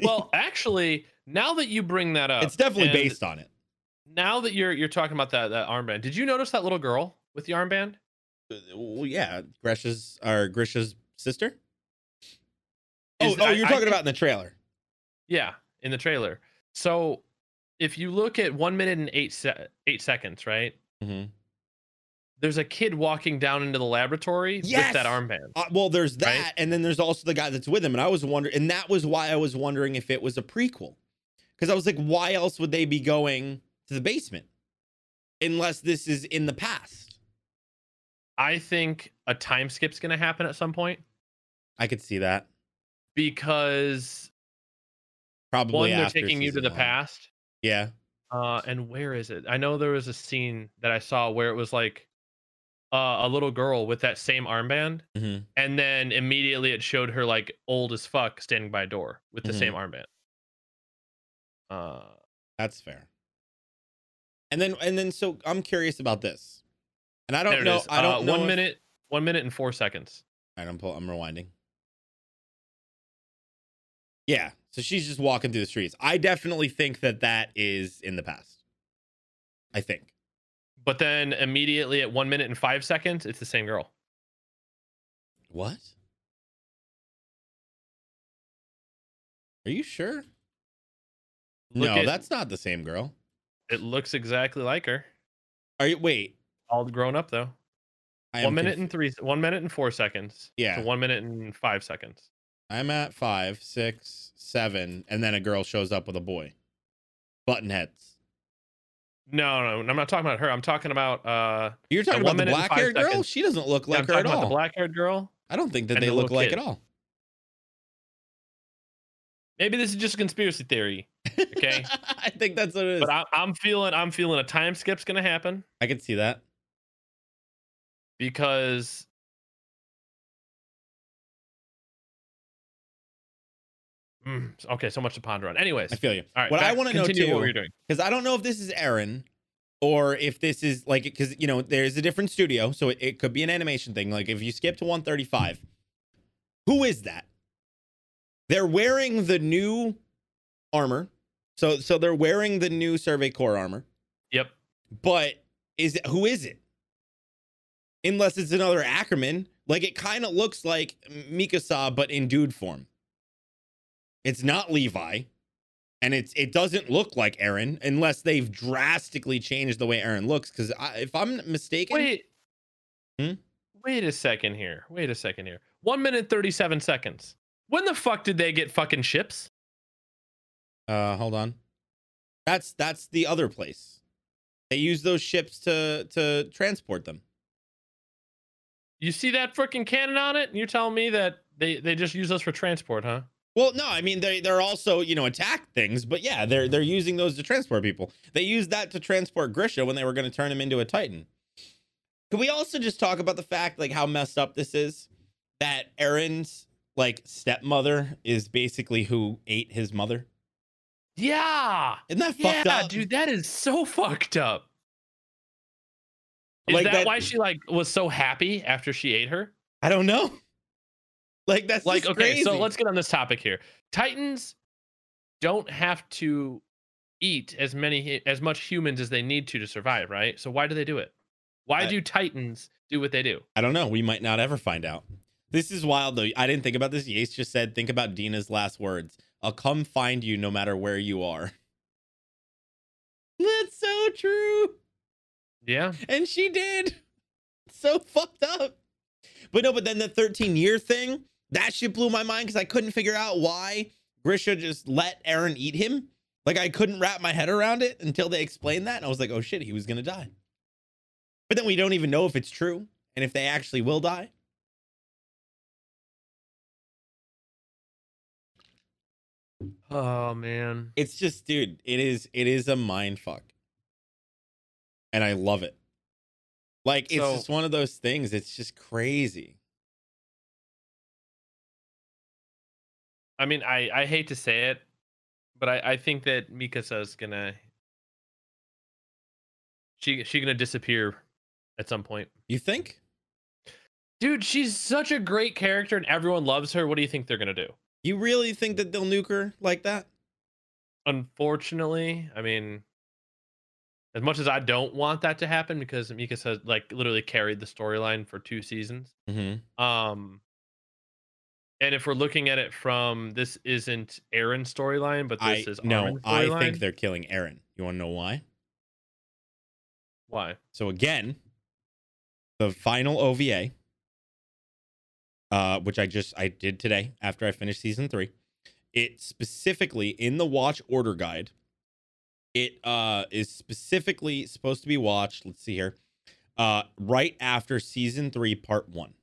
Well, actually, now that you bring that up,
it's definitely based on it
Now that you're you're talking about that that armband, did you notice that little girl with the armband?
well yeah Grisha's or grisha's sister oh,
Is-
oh
I-
you're
I
talking
think-
about in the trailer
Yeah, in the trailer. So if you look at one minute and eight se- eight seconds, right?
mm-hmm.
There's a kid walking down into the laboratory
Yes!
with that armband.
uh, well there's that
Right.
and then there's also the guy that's with him and i was wondering and that was why i was wondering if it was a prequel because i was like why else would they be going to the basement unless this is in the past
I think a time skip's gonna happen at some point
i could see that
because
probably
one, they're taking you to the
one.
past.
yeah
Uh, and where is it? I know there was a scene that I saw where it was like uh, a little girl with that same armband,
Mhm.
and then immediately it showed her like old as fuck standing by a door with the
Mhm.
same armband. Uh,
That's fair. And then and then so I'm curious about this. And I don't know.
is.
I don't
Uh,
know.
One
if-
minute, one minute and four seconds.
All right, I'm pull, I'm rewinding. Yeah, so she's just walking through the streets. I definitely think that that is in the past. I think.
But then immediately at one minute and five seconds, it's the same girl.
What? Are you sure?
Look
no,
at-
that's not the same girl.
It looks exactly like her.
Are you wait?
All grown up though.
I
One minute
conf-
and three. One minute and four seconds.
Yeah.
To one minute and five seconds.
I'm at five, six, seven, and then a girl shows up with a boy. Button heads.
No, no, I'm not talking about her. I'm talking about uh.
You're talking about the black haired girl?
seconds.
She doesn't look
yeah,
like
I'm
her
talking
at
about
all.
the black haired girl.
I don't think that they
the
look like
kid.
at all.
Maybe this is just a conspiracy theory, Okay.
I think that's what it is.
but I, I'm feeling I'm feeling a time skip's gonna happen
I can see that.
because Mm, okay, so much to ponder on. Anyways,
I feel you.
all right.
what I want to know too,
what we're doing.
because I don't know if this is Eren or if this is like because you know there's a different studio, so it, it could be an animation thing. Like if you skip to 135, who is that? They're wearing the new armor, so so they're wearing the new Survey Corps armor.
Yep.
But is it who is it? Unless it's another Ackerman, like it kind of looks like Mikasa, but in dude form. It's not Levi, and it's it doesn't look like Eren unless they've drastically changed the way Eren looks. Because if I'm mistaken,
Wait.
Hmm?
Wait a second here. Wait a second here. One minute thirty-seven seconds. When the fuck did they get fucking ships?
uh, hold on, that's that's the other place. They use those ships to to transport them.
You see that freaking cannon on it? And you're telling me that they they just use those for transport, huh?
Well, no, I mean they they're also you know attack things, but yeah, they're they're using those to transport people. They used that to transport Grisha when they were going to turn him into a Titan. Could we also just talk about the fact like how messed up this is? That Eren's like stepmother is basically who ate his mother.
Yeah.
Isn't that
Yeah,
fucked up?
dude, that is so fucked up. Is
Like
that,
that-
why she like was so happy after she ate her?
I don't know. Like that's
Like, okay, so let's get on this topic here. Titans don't have to eat as many as much humans as they need to to survive, right? So why do they do it? Why
I-
do Titans do what they do?
I don't know. We might not ever find out. This is wild though. I didn't think about this. Yace just said, think about Dina's last words. I'll come find you no matter where you are. That's so true.
Yeah.
And she did. So fucked up. But no, but then the 13 year thing, that shit blew my mind because I couldn't figure out why Grisha just let Eren eat him. Like I couldn't wrap my head around it until they explained that. And I was like, oh shit, he was gonna die. But then we don't even know if it's true and if they actually will die.
Oh man.
It's just, dude, it is it is a mind fuck. And I love it. Like it's
So-
just one of those things. It's just crazy.
I mean, I I hate to say it, but I I think that Mikasa's gonna she she gonna disappear at some point.
You think?
Dude, she's such a great character and everyone loves her. What do you think they're gonna do?
You really think that they'll nuke her like that?
Unfortunately, I mean, as much as I don't want that to happen because Mikasa like literally carried the storyline for two seasons.
Mm-hmm.
Um, and if we're looking at it from this isn't Eren's storyline, but
I
this is
no, I think they're killing Eren. You want to know why?
why?
So again, the final OVA, uh, which I just I did today after I finished season three, it specifically in the watch order guide, it uh is specifically supposed to be watched. Let's see here, uh, right after season three, part one.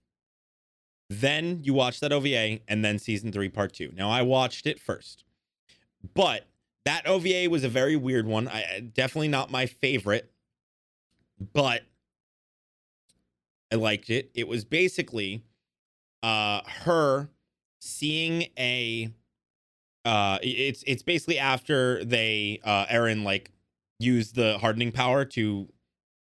Then you watch that OVA, and then season three, part two. Now I watched it first, but that OVA was a very weird one. I definitely not my favorite but I liked it. It was basically uh her seeing a uh it's it's basically after they uh Eren like use the hardening power to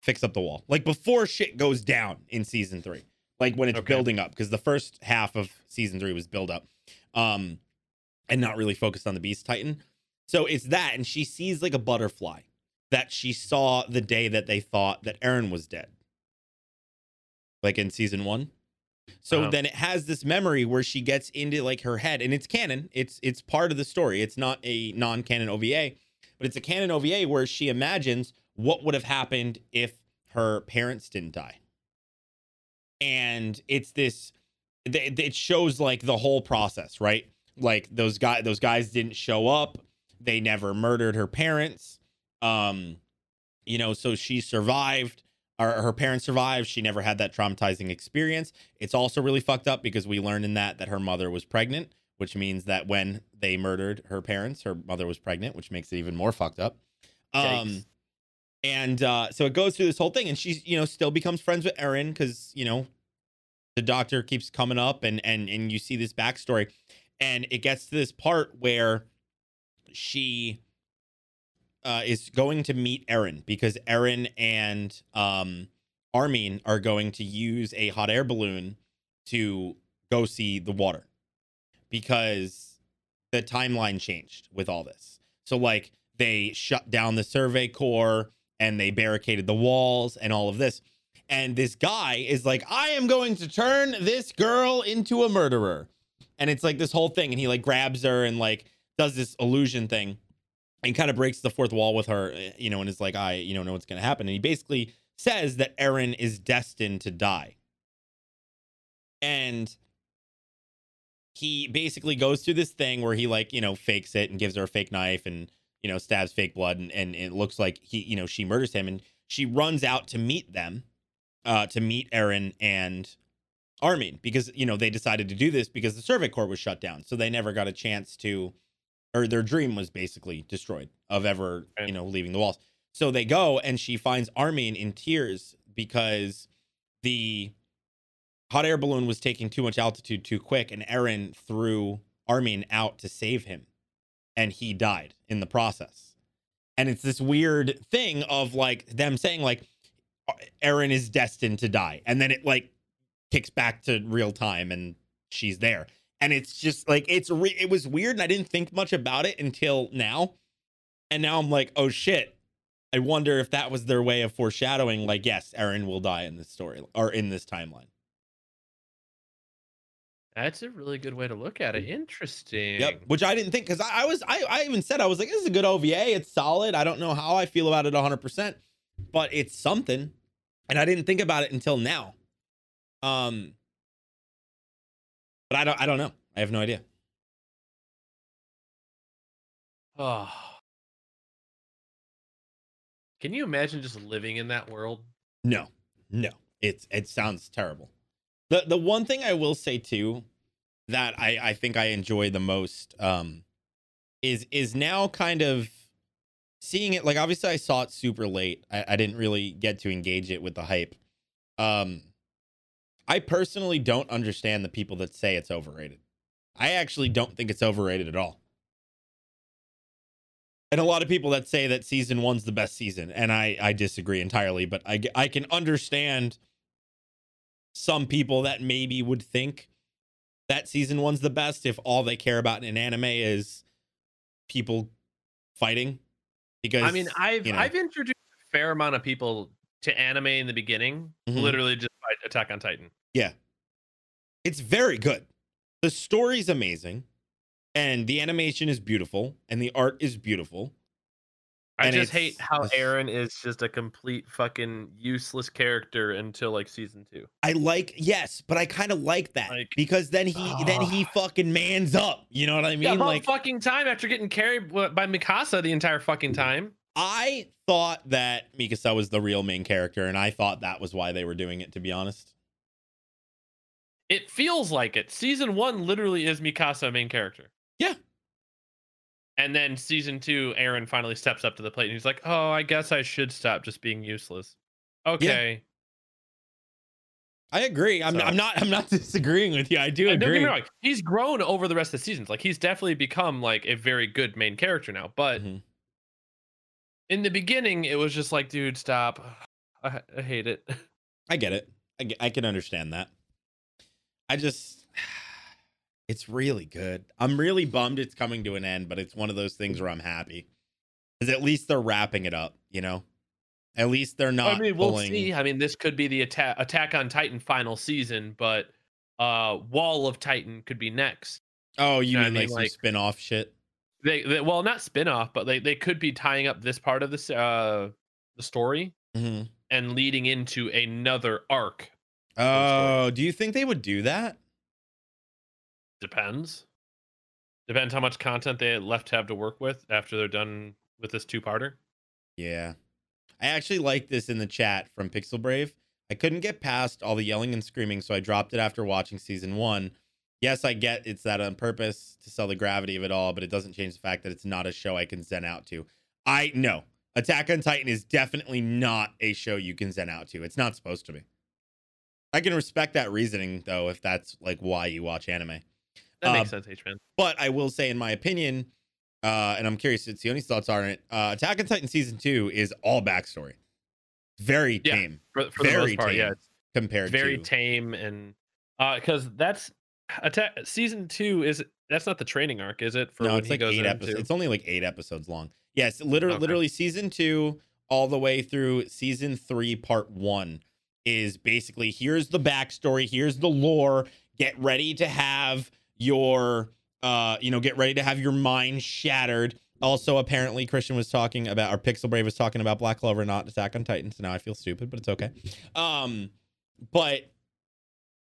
fix up the wall. Like before shit goes down in season three. Like when it's
Okay.
building up, because the first half of season three was build up. Um and not really focused on the Beast Titan. So it's that, and she sees like a butterfly that she saw the day that they thought that Eren was dead. Like in season one. So
Uh-huh.
then it has this memory where she gets into like her head, and it's canon. It's it's part of the story. It's not a non-canon OVA, but it's a canon OVA where she imagines what would have happened if her parents didn't die. And it's this th- it shows like the whole process, right? Like those guys those guys didn't show up. They never murdered her parents. Um you know, so she survived or her parents survived. She never had that traumatizing experience. It's also really fucked up because we learned in that that her mother was pregnant, which means that when they murdered her parents, her mother was pregnant, which makes it even more fucked up. Um
Yikes.
And uh so it goes through this whole thing and she's, you know, still becomes friends with Eren cuz, you know, the doctor keeps coming up and and and you see this backstory and it gets to this part where she uh, is going to meet Eren because Eren and um, Armin are going to use a hot air balloon to go see the water because the timeline changed with all this. So like they shut down the survey corps and they barricaded the walls and all of this. And this guy is like, I am going to turn this girl into a murderer. And it's like this whole thing. And he like grabs her and like does this illusion thing and kind of breaks the fourth wall with her, eh, you know, and is like, I, you don't know what's going to happen. And he basically says that Eren is destined to die. And he basically goes through this thing where he like, you know, fakes it and gives her a fake knife and, you know, stabs fake blood. And, and it looks like he, you know, she murders him and she runs out to meet them, uh, to meet Eren and Armin because, you know, they decided to do this because the survey corps was shut down. So they never got a chance to, or their dream was basically destroyed of ever, you know, leaving the walls. So they go and she finds Armin in tears because the hot air balloon was taking too much altitude too quick and Eren threw Armin out to save him and he died in the process. And it's this weird thing of like them saying like Eren is destined to die and then it like kicks back to real time and she's there. And it's just like it's re- it was weird and I didn't think much about it until now. And now I'm like, "Oh shit. I wonder if that was their way of foreshadowing like yes, Eren will die in this story or in this timeline."
That's a really good way to look at it. Interesting.
Yep. Which I didn't think because I, I was I, I even said I was like, this is a good OVA. It's solid. I don't know how I feel about it 100, percent but it's something. And I didn't think about it until now. Um, but I don't I don't know. I have no idea.
Oh. Can you imagine just living in that world?
No, no. It's it sounds terrible. The the one thing I will say too that I I think I enjoy the most um is is now kind of seeing it like obviously I saw it super late. I, I didn't really get to engage it with the hype. Um I personally don't understand the people that say it's overrated. I actually don't think it's overrated at all. And a lot of people that say that season one's the best season, and I I disagree entirely. But I I can understand some people that maybe would think that season one's the best if all they care about in an anime is people fighting. Because
I mean, I've
you know.
I've introduced a fair amount of people to anime in the beginning,
Mhm.
literally just by Attack on Titan.
Yeah, it's very good. The story's amazing, and the animation is beautiful, and the art is beautiful.
I just hate how Eren is just a complete fucking useless character until like season two.
I like yes, but I kind of like that
Like-
because then he then he fucking mans up. You know what I mean?
yeah,
like
fucking time after getting carried by Mikasa the entire fucking time.
I thought that Mikasa was the real main character, and I thought that was why they were doing it. To be honest,
It feels like it. Season one literally is Mikasa main character.
Yeah.
And then season two, Eren finally steps up to the plate and he's like, "Oh, I guess I should stop just being useless." Okay.
I agree. I'm
So-
I'm not I'm not disagreeing with you. I do
And don't get
agree.
me wrong, he's grown over the rest of the seasons. Like he's definitely become like a very good main character now. But
Mhm.
in the beginning, it was just like, dude, stop. I, I hate it.
I get it. I, ge- I can understand that. I just, it's really good. I'm really bummed it's coming to an end, but it's one of those things where I'm happy because at least they're wrapping it up. You know, at least they're not.
I mean, we'll
pulling...
see. I mean, this could be the attack Attack on Titan final season, but uh, Wall of Titan could be next.
Oh, you,
You know
mean
I
like
mean?
some
Like-
spin-off shit?
They, they well, not spin off, but they they could be tying up this part of this uh the story
hmm
and leading into another arc.
Oh, do you think they would do that?
Depends. Depends how much content they left have to work with after they're done with this two parter.
Yeah. I actually like this in the chat from Pixel Brave. I couldn't get past all the yelling and screaming, so I dropped it after watching season one. Yes, I get it's that on purpose to sell the gravity of it all, but it doesn't change the fact that it's not a show I can zen out to. I know Attack on Titan is definitely not a show you can zen out to. It's not supposed to be. I can respect that reasoning though, if that's like why you watch anime.
That makes
Uh,
sense, H man.
But I will say, in my opinion, uh, and I'm curious what Sione's thoughts are on it. Uh, Attack on Titan season two is all backstory, very
Yeah,
tame
For, for the
very
most part, yeah,
tame
it's
compared
very
to.
tame and uh because that's attack season two is that's not the training arc, is it? For
no,
when
it's like
goes
eight
into-
episodes. It's only like eight episodes long. Yes, literally,
Okay.
literally season two all the way through season three, part one is basically here's the backstory, here's the lore. Get ready to have your, uh, you know, get ready to have your mind shattered. Also, apparently, Christian was talking about, or Pixel Brave was talking about Black Clover, not Attack on Titan. So now I feel stupid, but it's okay. Um, but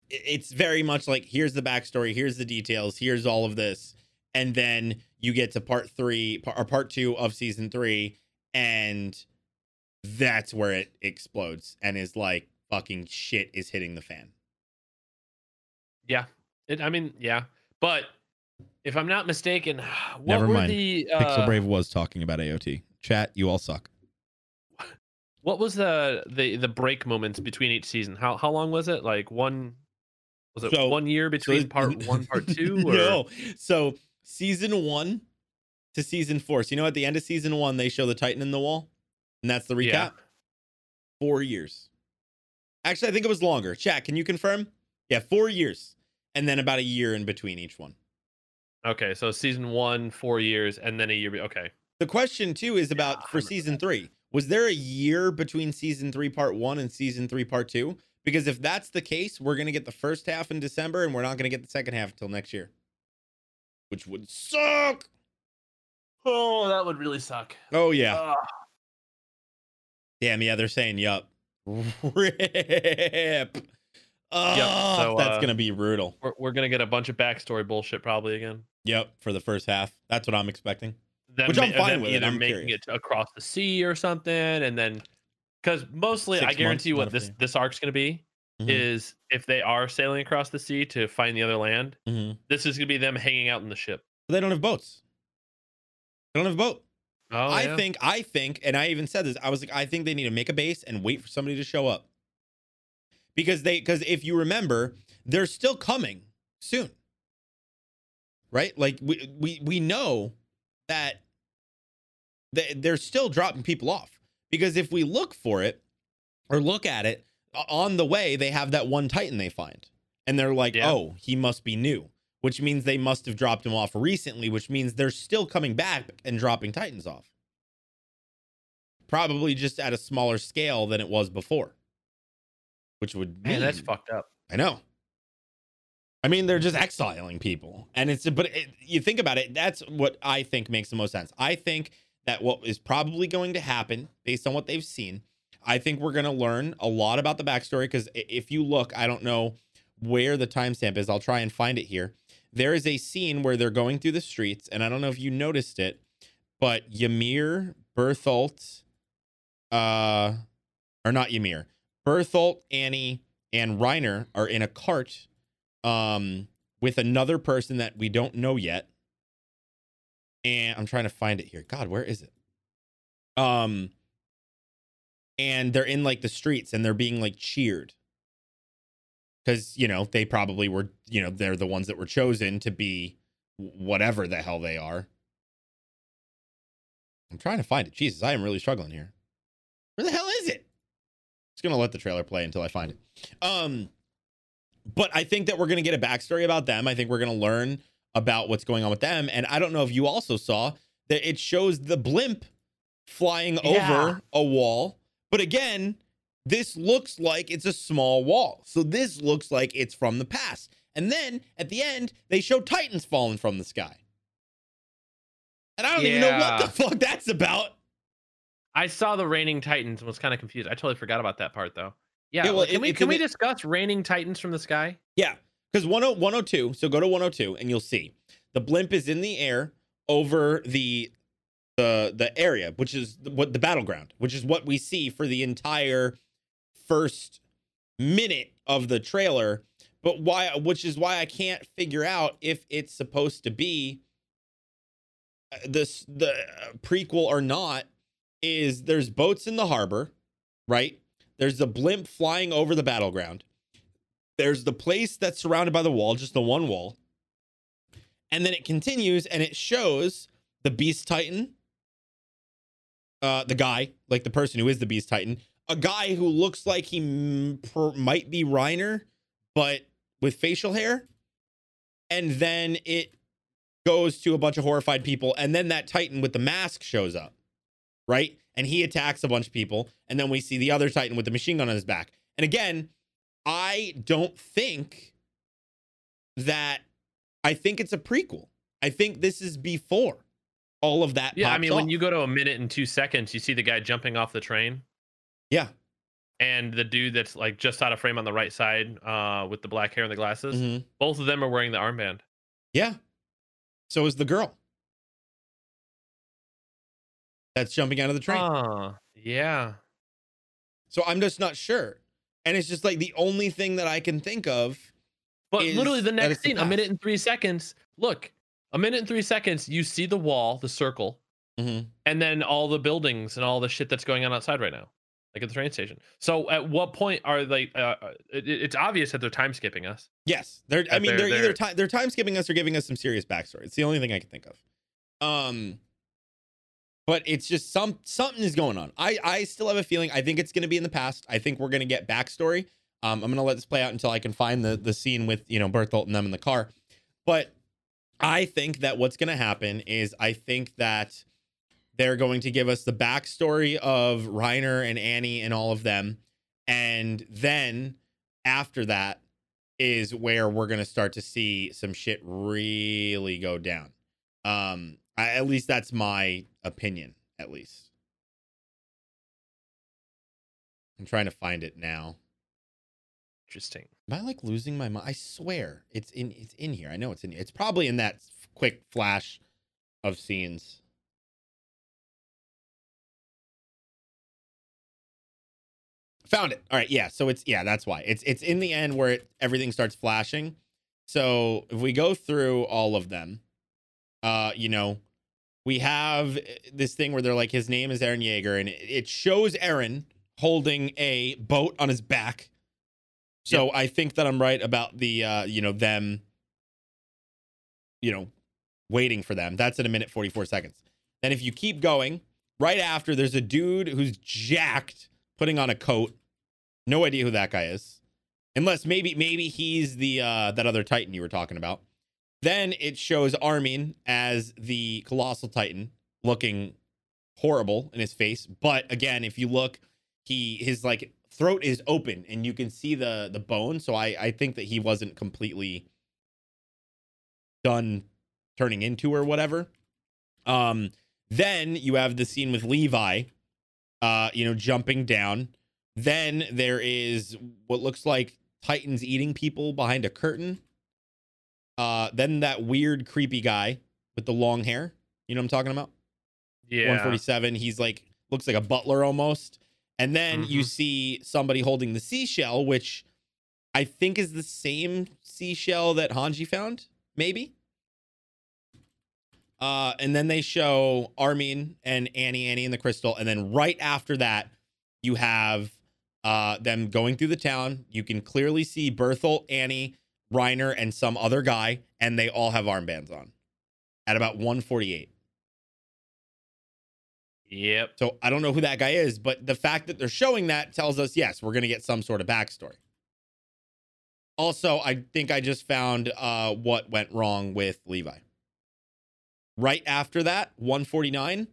it's very much like here's the backstory, here's the details, here's all of this, and then you get to part three or part two of season three, and that's where it explodes and is like fucking shit is hitting the fan.
Yeah. It, I mean, yeah. But if I'm not mistaken, what
Never
were
mind.
the uh, Pixel Brave
was talking about AOT. Chat, you all suck.
what was the the the break moments between each season? How how long was it? Like one was it
So-
one year between
it-
part one, part two? Or
no. So season one to season four. So you know at the end of season one they show the Titan in the wall, and that's the recap.
Yeah.
Four years. Actually, I think it was longer. Chat, can you confirm? Yeah, four years, and then about a year in between each one.
Okay, so season one, four years, and then a year. Okay.
The question too is about
I
for season
that.
three. Was there a year between season three part one and season three part two? Because if that's the case, we're gonna get the first half in December, and we're not gonna get the second half until next year, which would suck.
Oh, that would really suck.
Oh yeah,
Ugh.
damn yeah. They're saying yup. Rip. Oh,
so,
that's
uh,
gonna be brutal.
we're, we're gonna get a bunch of backstory bullshit probably again.
Yep, for the first half. That's what I'm expecting.
Them,
Which I'm fine with it, I'm
making
curious.
it across the sea or something, and then because mostly,
Six
I guarantee you what this this arc's gonna be
Mhm.
is if they are sailing across the sea to find the other land,
Mhm.
this is gonna be them hanging out in the ship.
But they don't have boats. They don't have a boat.
Oh,
I
yeah.
think, I think, and I even said this. I was like, I think they need to make a base and wait for somebody to show up. Because they, because if you remember, they're still coming soon. Right? Like we we we know that they, they're still dropping people off. Because if we look for it or look at it on the way, they have that one Titan they find, and they're like,
Yeah.
oh, he must be new. Which means they must have dropped him off recently, which means they're still coming back and dropping Titans off probably just at a smaller scale than it was before. Which would mean
man, that's fucked up.
I know. I mean, they're just exiling people, and it's but it, you think about it. That's what I think makes the most sense. I think that what is probably going to happen, based on what they've seen, I think we're going to learn a lot about the backstory. Because if you look, I don't know where the timestamp is. I'll try and find it here. There is a scene where they're going through the streets, and I don't know if you noticed it, but Ymir, Bertholt, uh, or not Ymir, Bertholt, Annie, and Reiner are in a cart um with another person that we don't know yet. And I'm trying to find it here. God, where is it? Um and they're in like the streets and they're being like cheered. Cuz you know, they probably were, you know, they're the ones that were chosen to be whatever the hell they are. I'm trying to find it. Jesus, I am really struggling here. Where the hell is it? Just gonna let the trailer play until I find it. Um, but I think that we're gonna get a backstory about them. I think we're gonna learn about what's going on with them. And I don't know if you also saw that it shows the blimp flying
Yeah.
over a wall. But again, this looks like it's a small wall. So this looks like it's from the past. And then at the end, they show Titans falling from the sky. And I don't even know what the fuck that's about.
I saw the Raining Titans and was kind of confused. I totally forgot about that part though. Yeah,
Yeah, well,
like,
it-
can we can we
the-
discuss Raining Titans from the sky?
Yeah, because 10 102. So go to 102 and you'll see the blimp is in the air over the the the area, which is the, what the battleground, which is what we see for the entire first minute of the trailer. But why? Which is why I can't figure out if it's supposed to be uh, this the uh, prequel or not. Is there's boats in the harbor, right? There's the blimp flying over the battleground there's the place that's surrounded by the wall, just the one wall. And then it continues and it shows the Beast Titan, uh, the guy, like the person who is the Beast Titan, a guy who looks like he m- per- might be Reiner, but with facial hair. And then it goes to a bunch of horrified people. And then that Titan with the mask shows up, right? And he attacks a bunch of people. And then we see the other Titan with the machine gun on his back. And again, I don't think that I think it's a prequel. I think this is before all of that.
Yeah, I mean, when you go to a minute and two seconds, you see the guy jumping off the train,
yeah,
and the dude that's like just out of frame on the right side, uh, with the black hair and the glasses.
mhm.
Both of them are wearing the armband.
yeah. So is the girl that's jumping out of the train.
Ah, yeah.
so I'm just not sure, and it's just like the only thing that I can think of.
But literally the next
it's the
scene, a minute and three seconds. Look, a minute and three seconds. You see the wall, the circle,
Mhm.
and then all the buildings and all the shit that's going on outside right now, like at the train station. So at what point are they? Uh, uh, it, it's obvious that they're time skipping us.
Yes, they're. I mean,
they're-
they're, either
they're-
time they're time skipping us or giving us some serious backstory. It's the only thing I can think of. Um, but it's just some something is going on. I I still have a feeling. I think it's going to be in the past. I think we're going to get backstory. Um, I'm going to let this play out until I can find the the scene with you know Berthold and them in the car. But I think that what's going to happen is I think that they're going to give us the backstory of Reiner and Annie and all of them, and then after that is where we're gonna start to see some shit really go down. Um, I, at least that's my opinion. At least I'm trying to find it now.
Interesting.
Am I like losing my mind? I swear it's in it's in here. I know it's in. Here. It's probably in that quick flash of scenes. Found it. All right, yeah. So it's yeah, that's why. It's it's in the end where it, everything starts flashing. So if we go through all of them, uh, you know, we have uh, this thing where they're like, his name is Eren Yeager, and it, shows Eren holding a boat on his back. So I think that I'm right about the uh, you know, them, you know, waiting for them. That's in a minute 44 seconds. Then if you keep going, right after there's a dude who's jacked putting on a coat. No idea who that guy is. Unless maybe maybe he's the uh that other Titan you were talking about. Then it shows Armin as the colossal Titan looking horrible in his face. But again, if you look, he his like throat is open and you can see the the bone. So I I think that he wasn't completely done turning into or whatever. Um then you have the scene with Levi uh you know jumping down. Then there is what looks like Titans eating people behind a curtain. Uh then that weird creepy guy with the long hair. You know what I'm talking about?
Yeah.
147. He's like looks like a butler almost. And then you
Mhm.
see somebody holding the seashell, which I think is the same seashell that Hanji found, maybe. Uh, and then they show Armin and Annie, Annie and the crystal, and then right after that, you have uh them going through the town. You can clearly see Bertholt, Annie, Reiner, and some other guy, and they all have armbands on at about 148.
Yep.
So I don't know who that guy is, but the fact that they're showing that tells us yes, we're gonna get some sort of backstory. Also, I think I just found uh, what went wrong with Levi. Right after that, 149,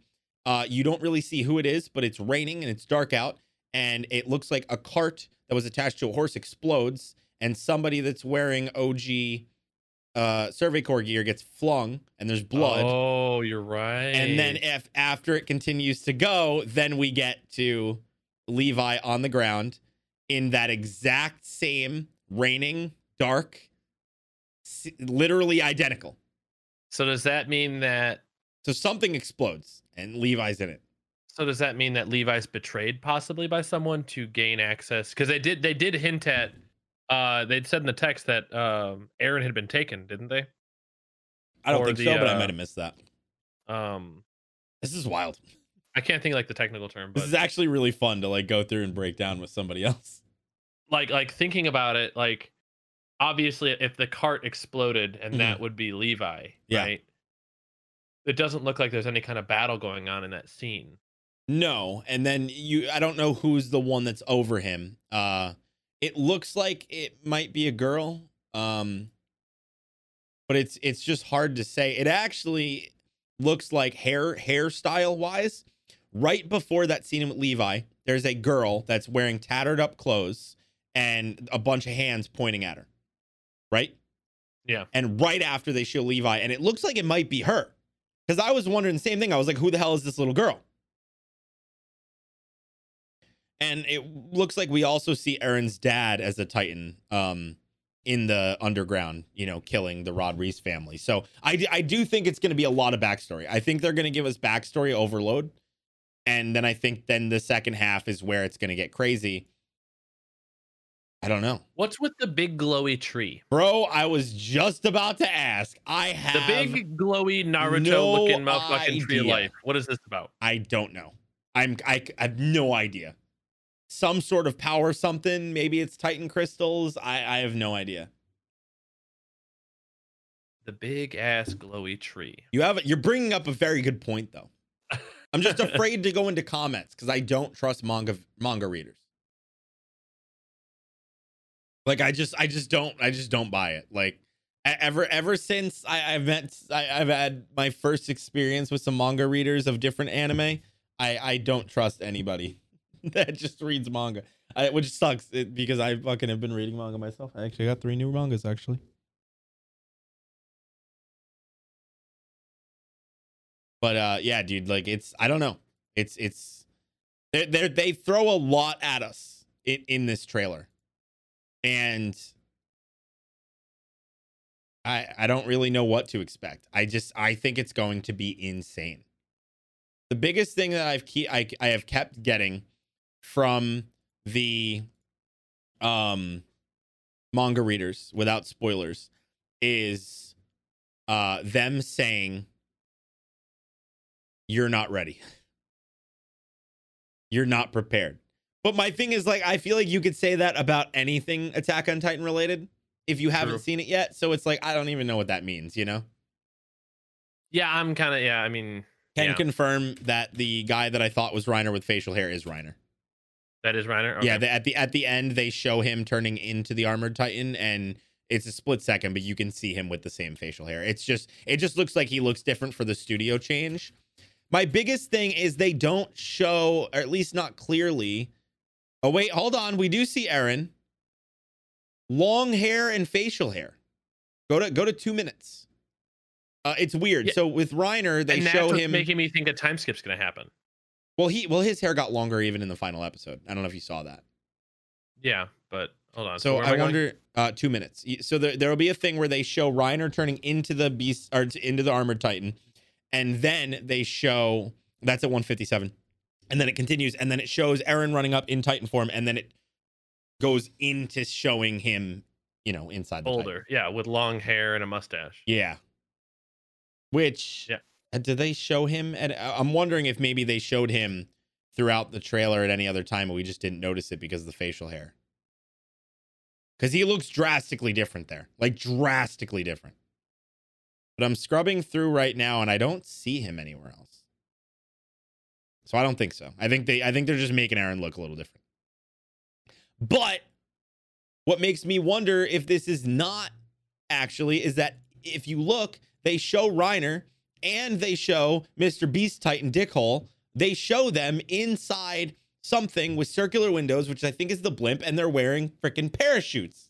uh, you don't really see who it is, but it's raining and it's dark out, and it looks like a cart that was attached to a horse explodes, and somebody that's wearing OG uh, Survey Corps gear gets flung, and there's blood.
Oh, you're right.
And then if after it continues to go, then we get to Levi on the ground in that exact same raining, dark, literally identical.
So does that mean that?
So something explodes and Levi's in it.
So does that mean that Levi's betrayed possibly by someone to gain access? Because they did. They did hint at. Uh, they'd said in the text that um Eren had been taken, didn't they?
I don't
Or
think
the,
so, but I
uh,
might have missed that.
Um,
This is wild.
I can't think of, like the technical term,
This
but
is actually really fun to like go through and break down with somebody else.
like like thinking about it, like obviously if the cart exploded and
Mhm.
that would be Levi,
Yeah.
right? It doesn't look like there's any kind of battle going on in that scene.
No, and then you I don't know who's the one that's over him. Uh it looks like it might be a girl. Um but it's it's just hard to say. It actually looks like hair hairstyle wise, right before that scene with Levi, there's a girl that's wearing tattered up clothes and a bunch of hands pointing at her. Right?
Yeah.
And right after they show Levi, and it looks like it might be her. Because I was wondering the same thing. I was like, who the hell is this little girl? And it looks like we also see Eren's dad as a Titan um, in the underground, you know, killing the Rod Reiss family. So I, I do think it's going to be a lot of backstory. I think they're going to give us backstory overload. And then I think then the second half is where it's going to get crazy. I don't know.
What's with the big glowy tree?
Bro, I was just about to ask. I have
The big glowy Naruto
no
looking motherfucking tree of life. What is this about?
I don't know. I'm I, I have no idea. Some sort of power something. Maybe it's Titan crystals. I I have no idea.
The big ass glowy tree.
You have you're bringing up a very good point though. I'm just afraid to go into comments because I don't trust manga manga readers. Like I just I just don't I just don't buy it. Like ever ever since I, I've met I, I've had my first experience with some manga readers of different anime, I I don't trust anybody that just reads manga. I, which sucks it, because I fucking have been reading manga myself. I actually got three new mangas actually. But uh yeah, dude, like it's I don't know. It's it's they they they throw a lot at us in, in this trailer. And I I don't really know what to expect. I just I think it's going to be insane. The biggest thing that I've keep I I have kept getting from the um manga readers without spoilers is uh them saying you're not ready. You're not prepared. But my thing is like I feel like you could say that about anything Attack on Titan related if you haven't
True.
seen it yet. So it's like I don't even know what that means, you know?
Yeah, I'm kind of yeah. I mean,
Can
Yeah.
confirm that the guy that I thought was Reiner with facial hair is Reiner.
That is Reiner.
Yeah,
Okay.
the, at the at the end they show him turning into the armored titan and it's a split second but you can see him with the same facial hair. It's just it just looks like he looks different for the studio change. My biggest thing is they don't show or at least not clearly. Oh wait, hold on. We do see Eren. Long hair and facial hair. Go to go to 2 minutes. Uh, it's weird.
Yeah.
So with Reiner, they
and that's
show him
making me think a time skip's gonna happen.
Well he well his hair got longer even in the final episode. I don't know if you saw that.
Yeah, but hold on.
So
where am
I wonder, uh, two minutes. So there there will be a thing where they show Reiner turning into the beast or into the armored titan, and then they show that's at 157, and then it continues, and then it shows Eren running up in Titan form, and then it goes into showing him, you know, inside the Titan.
older. Yeah, with long hair and a mustache.
Yeah. Which
Yeah.
Uh, did they show him? And I'm wondering if maybe they showed him throughout the trailer at any other time, but we just didn't notice it because of the facial hair. Because he looks drastically different there, like drastically different. But I'm scrubbing through right now, and I don't see him anywhere else. So I don't think so. I think they I think they're just making Eren look a little different. But what makes me wonder if this is not actually is that if you look, they show Reiner and they show Mr. Beast Titan Dickhole. They show them inside something with circular windows, which I think is the blimp, and they're wearing freaking parachutes.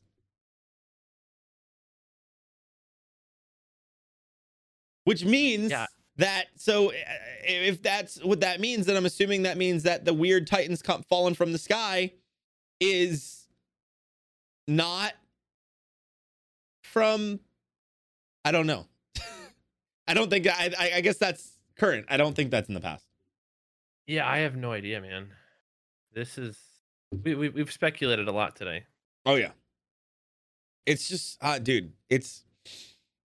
Which means
Yeah.
that so uh, if that's what that means, then I'm assuming that means that the weird Titans come falling from the sky is not from I don't know. I don't think I, I I guess that's current. I don't think that's in the past.
Yeah, I have no idea, man. This is we, we we've speculated a lot today.
Oh yeah. It's just uh dude, it's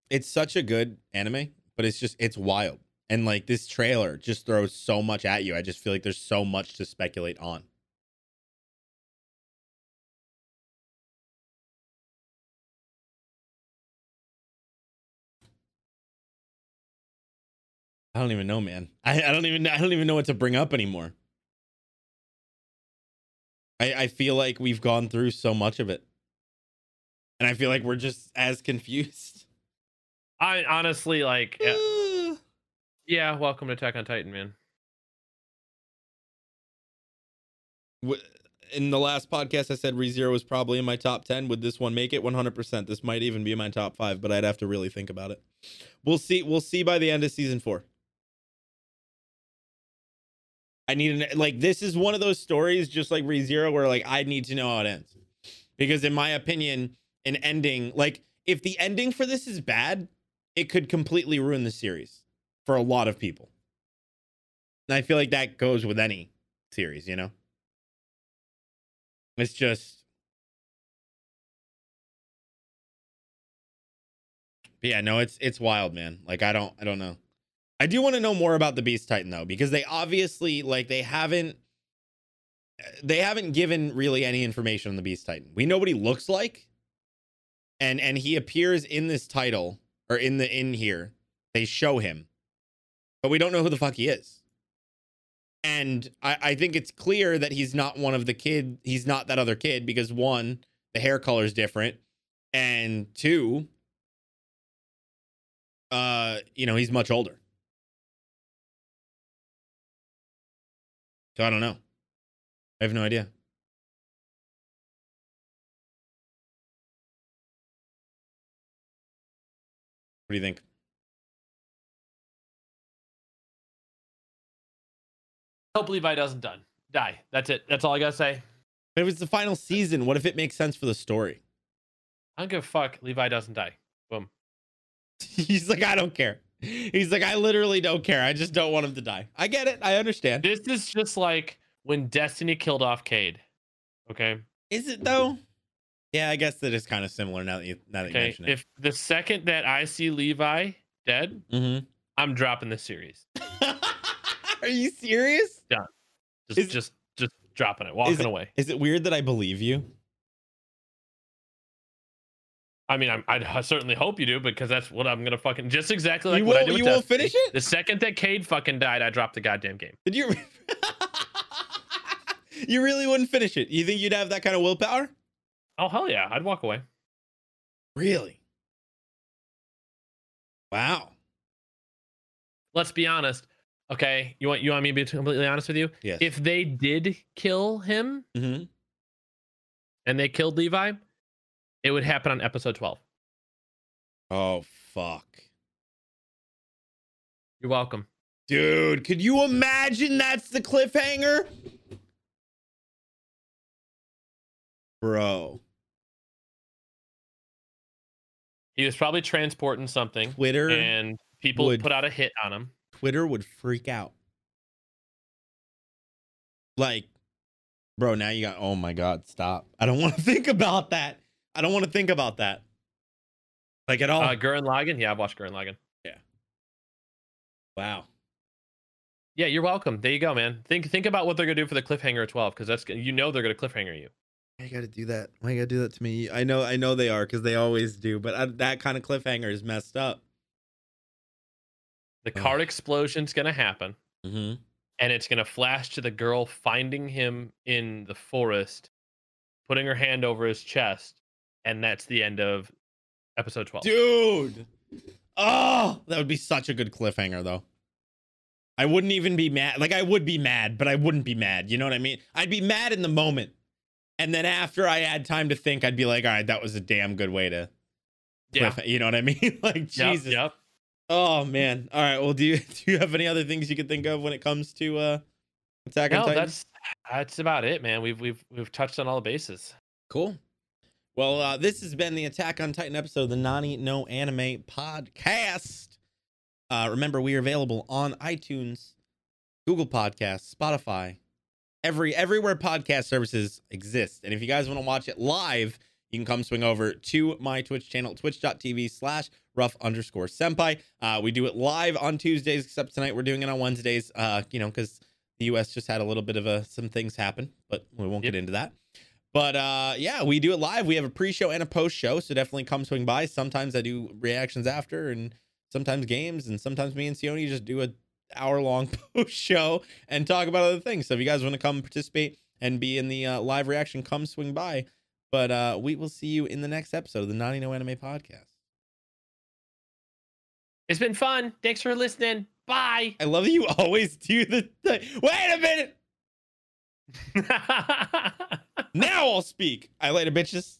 it's such a good anime, but it's just it's wild. And like this trailer just throws so much at you. I just feel like there's so much to speculate on. I don't even know, man. I, I don't even I don't even know what to bring up anymore. I, I feel like we've gone through so much of it. And I feel like we're just as confused.
I honestly like yeah, yeah, welcome to Attack on Titan, man.
in the last podcast, I said ReZero was probably in my top 10. Would this one make it? 100%. This might even be my top five, but I'd have to really think about it. We'll see. We'll see by the end of season four. I need an, like, this is one of those stories, just like ReZero, where like I need to know how it ends. Because in my opinion, an ending, like, if the ending for this is bad, it could completely ruin the series for a lot of people. And I feel like that goes with any series, you know? It's just. But yeah, no, it's it's wild, man. Like I don't I don't know. I do want to know more about the Beast Titan though, because they obviously like they haven't they haven't given really any information on the Beast Titan. We know what he looks like, and and he appears in this title or in the in here. They show him, but we don't know who the fuck he is. And I, I think it's clear that he's not one of the kid. He's not that other kid because one, the hair color is different, and two, uh, you know, he's much older. So I don't know. I have no idea. What do you think?
Hope Levi doesn't done die. That's it. That's all I gotta say.
But if it's the final season, what if it makes sense for the story?
I don't give a fuck. Levi doesn't die. Boom.
He's like, I don't care. He's like, I literally don't care. I just don't want him to die. I get it. I understand.
This is just like when Destiny killed off Cayde. Okay.
Is it though? Yeah, I guess that is kind of similar now that you now that you
Okay.
mention it.
If the second that I see Levi dead,
mm-hmm.
I'm dropping the series.
Are you serious?
Just
Is-
just just dropping it, walking
it-
away.
Is it weird that I believe you?
I mean, I'm, I'd h- certainly hope you do because that's what I'm gonna fucking just exactly like
you
what I
won't,
did with
you won't finish it?
The second that Cayde fucking died, I dropped the goddamn game.
Did you? you really wouldn't finish it? You think you'd have that kind of willpower?
Oh hell yeah, I'd walk away.
Really? Wow.
Let's be honest. Okay, you want you want me to be completely honest with you?
Yes.
If they did kill him
mm-hmm.
and they killed Levi, it would happen on episode 12.
Oh fuck.
You're welcome.
Dude, could you imagine that's the cliffhanger? Bro,
He was probably transporting something,
Twitter
and people
would-
put out a hit on him.
Twitter would freak out. Like, bro, now you got oh my god, stop. I don't want to think about that. I don't want to think about that. Like at all.
Uh, Gurren Lagann, yeah, I've watched Gurren Lagann. Yeah.
Wow.
Yeah, you're welcome. There you go, man. Think think about what they're gonna do for the cliffhanger at 12, because that's you know they're gonna cliffhanger you.
Why you gotta do that? Why you gotta do that to me? I know, I know they are because they always do. But I, that kind of cliffhanger is messed up.
The
Ugh.
card explosion's gonna happen,
Mm-hmm.
and it's gonna flash to the girl finding him in the forest, putting her hand over his chest, and that's the end of episode twelve.
Dude. Oh, that would be such a good cliffhanger though. I wouldn't even be mad. Like I would be mad, but I wouldn't be mad. You know what I mean? I'd be mad in the moment. And then after I had time to think, I'd be like, all right, that was a damn good way to
yeah,
cliff- you know what I mean? like Jesus.
Yep.
Oh man. All right. Well, do you do you have any other things you could think of when it comes to uh Attack on
No,
Titan?
that's that's about it, man. We've we've we've touched on all the bases.
Cool. Well, uh, this has been the Attack on Titan episode of the Nani No Anime podcast. Uh, remember, we are available on iTunes, Google Podcasts, Spotify, every everywhere podcast services exist. And if you guys want to watch it live, you can come swing over to my Twitch channel, twitch.tv slash rough underscore senpai. Uh, we do it live on Tuesdays, except tonight we're doing it on Wednesdays, uh, you know, because the US just had a little bit of a, some things happen, but we won't
Yep.
get into that. But uh, yeah, we do it live. We have a pre-show and a post-show, so definitely come swing by. Sometimes I do reactions after, and sometimes games, and sometimes me and Sione just do a hour-long post-show and talk about other things. So if you guys want to come participate and be in the uh, live reaction, come swing by. But uh, we will see you in the next episode of the Nani No Anime Podcast.
It's been fun. Thanks for listening. Bye.
I love that you always do the. the Wait a minute. Now I'll speak. I later, bitches.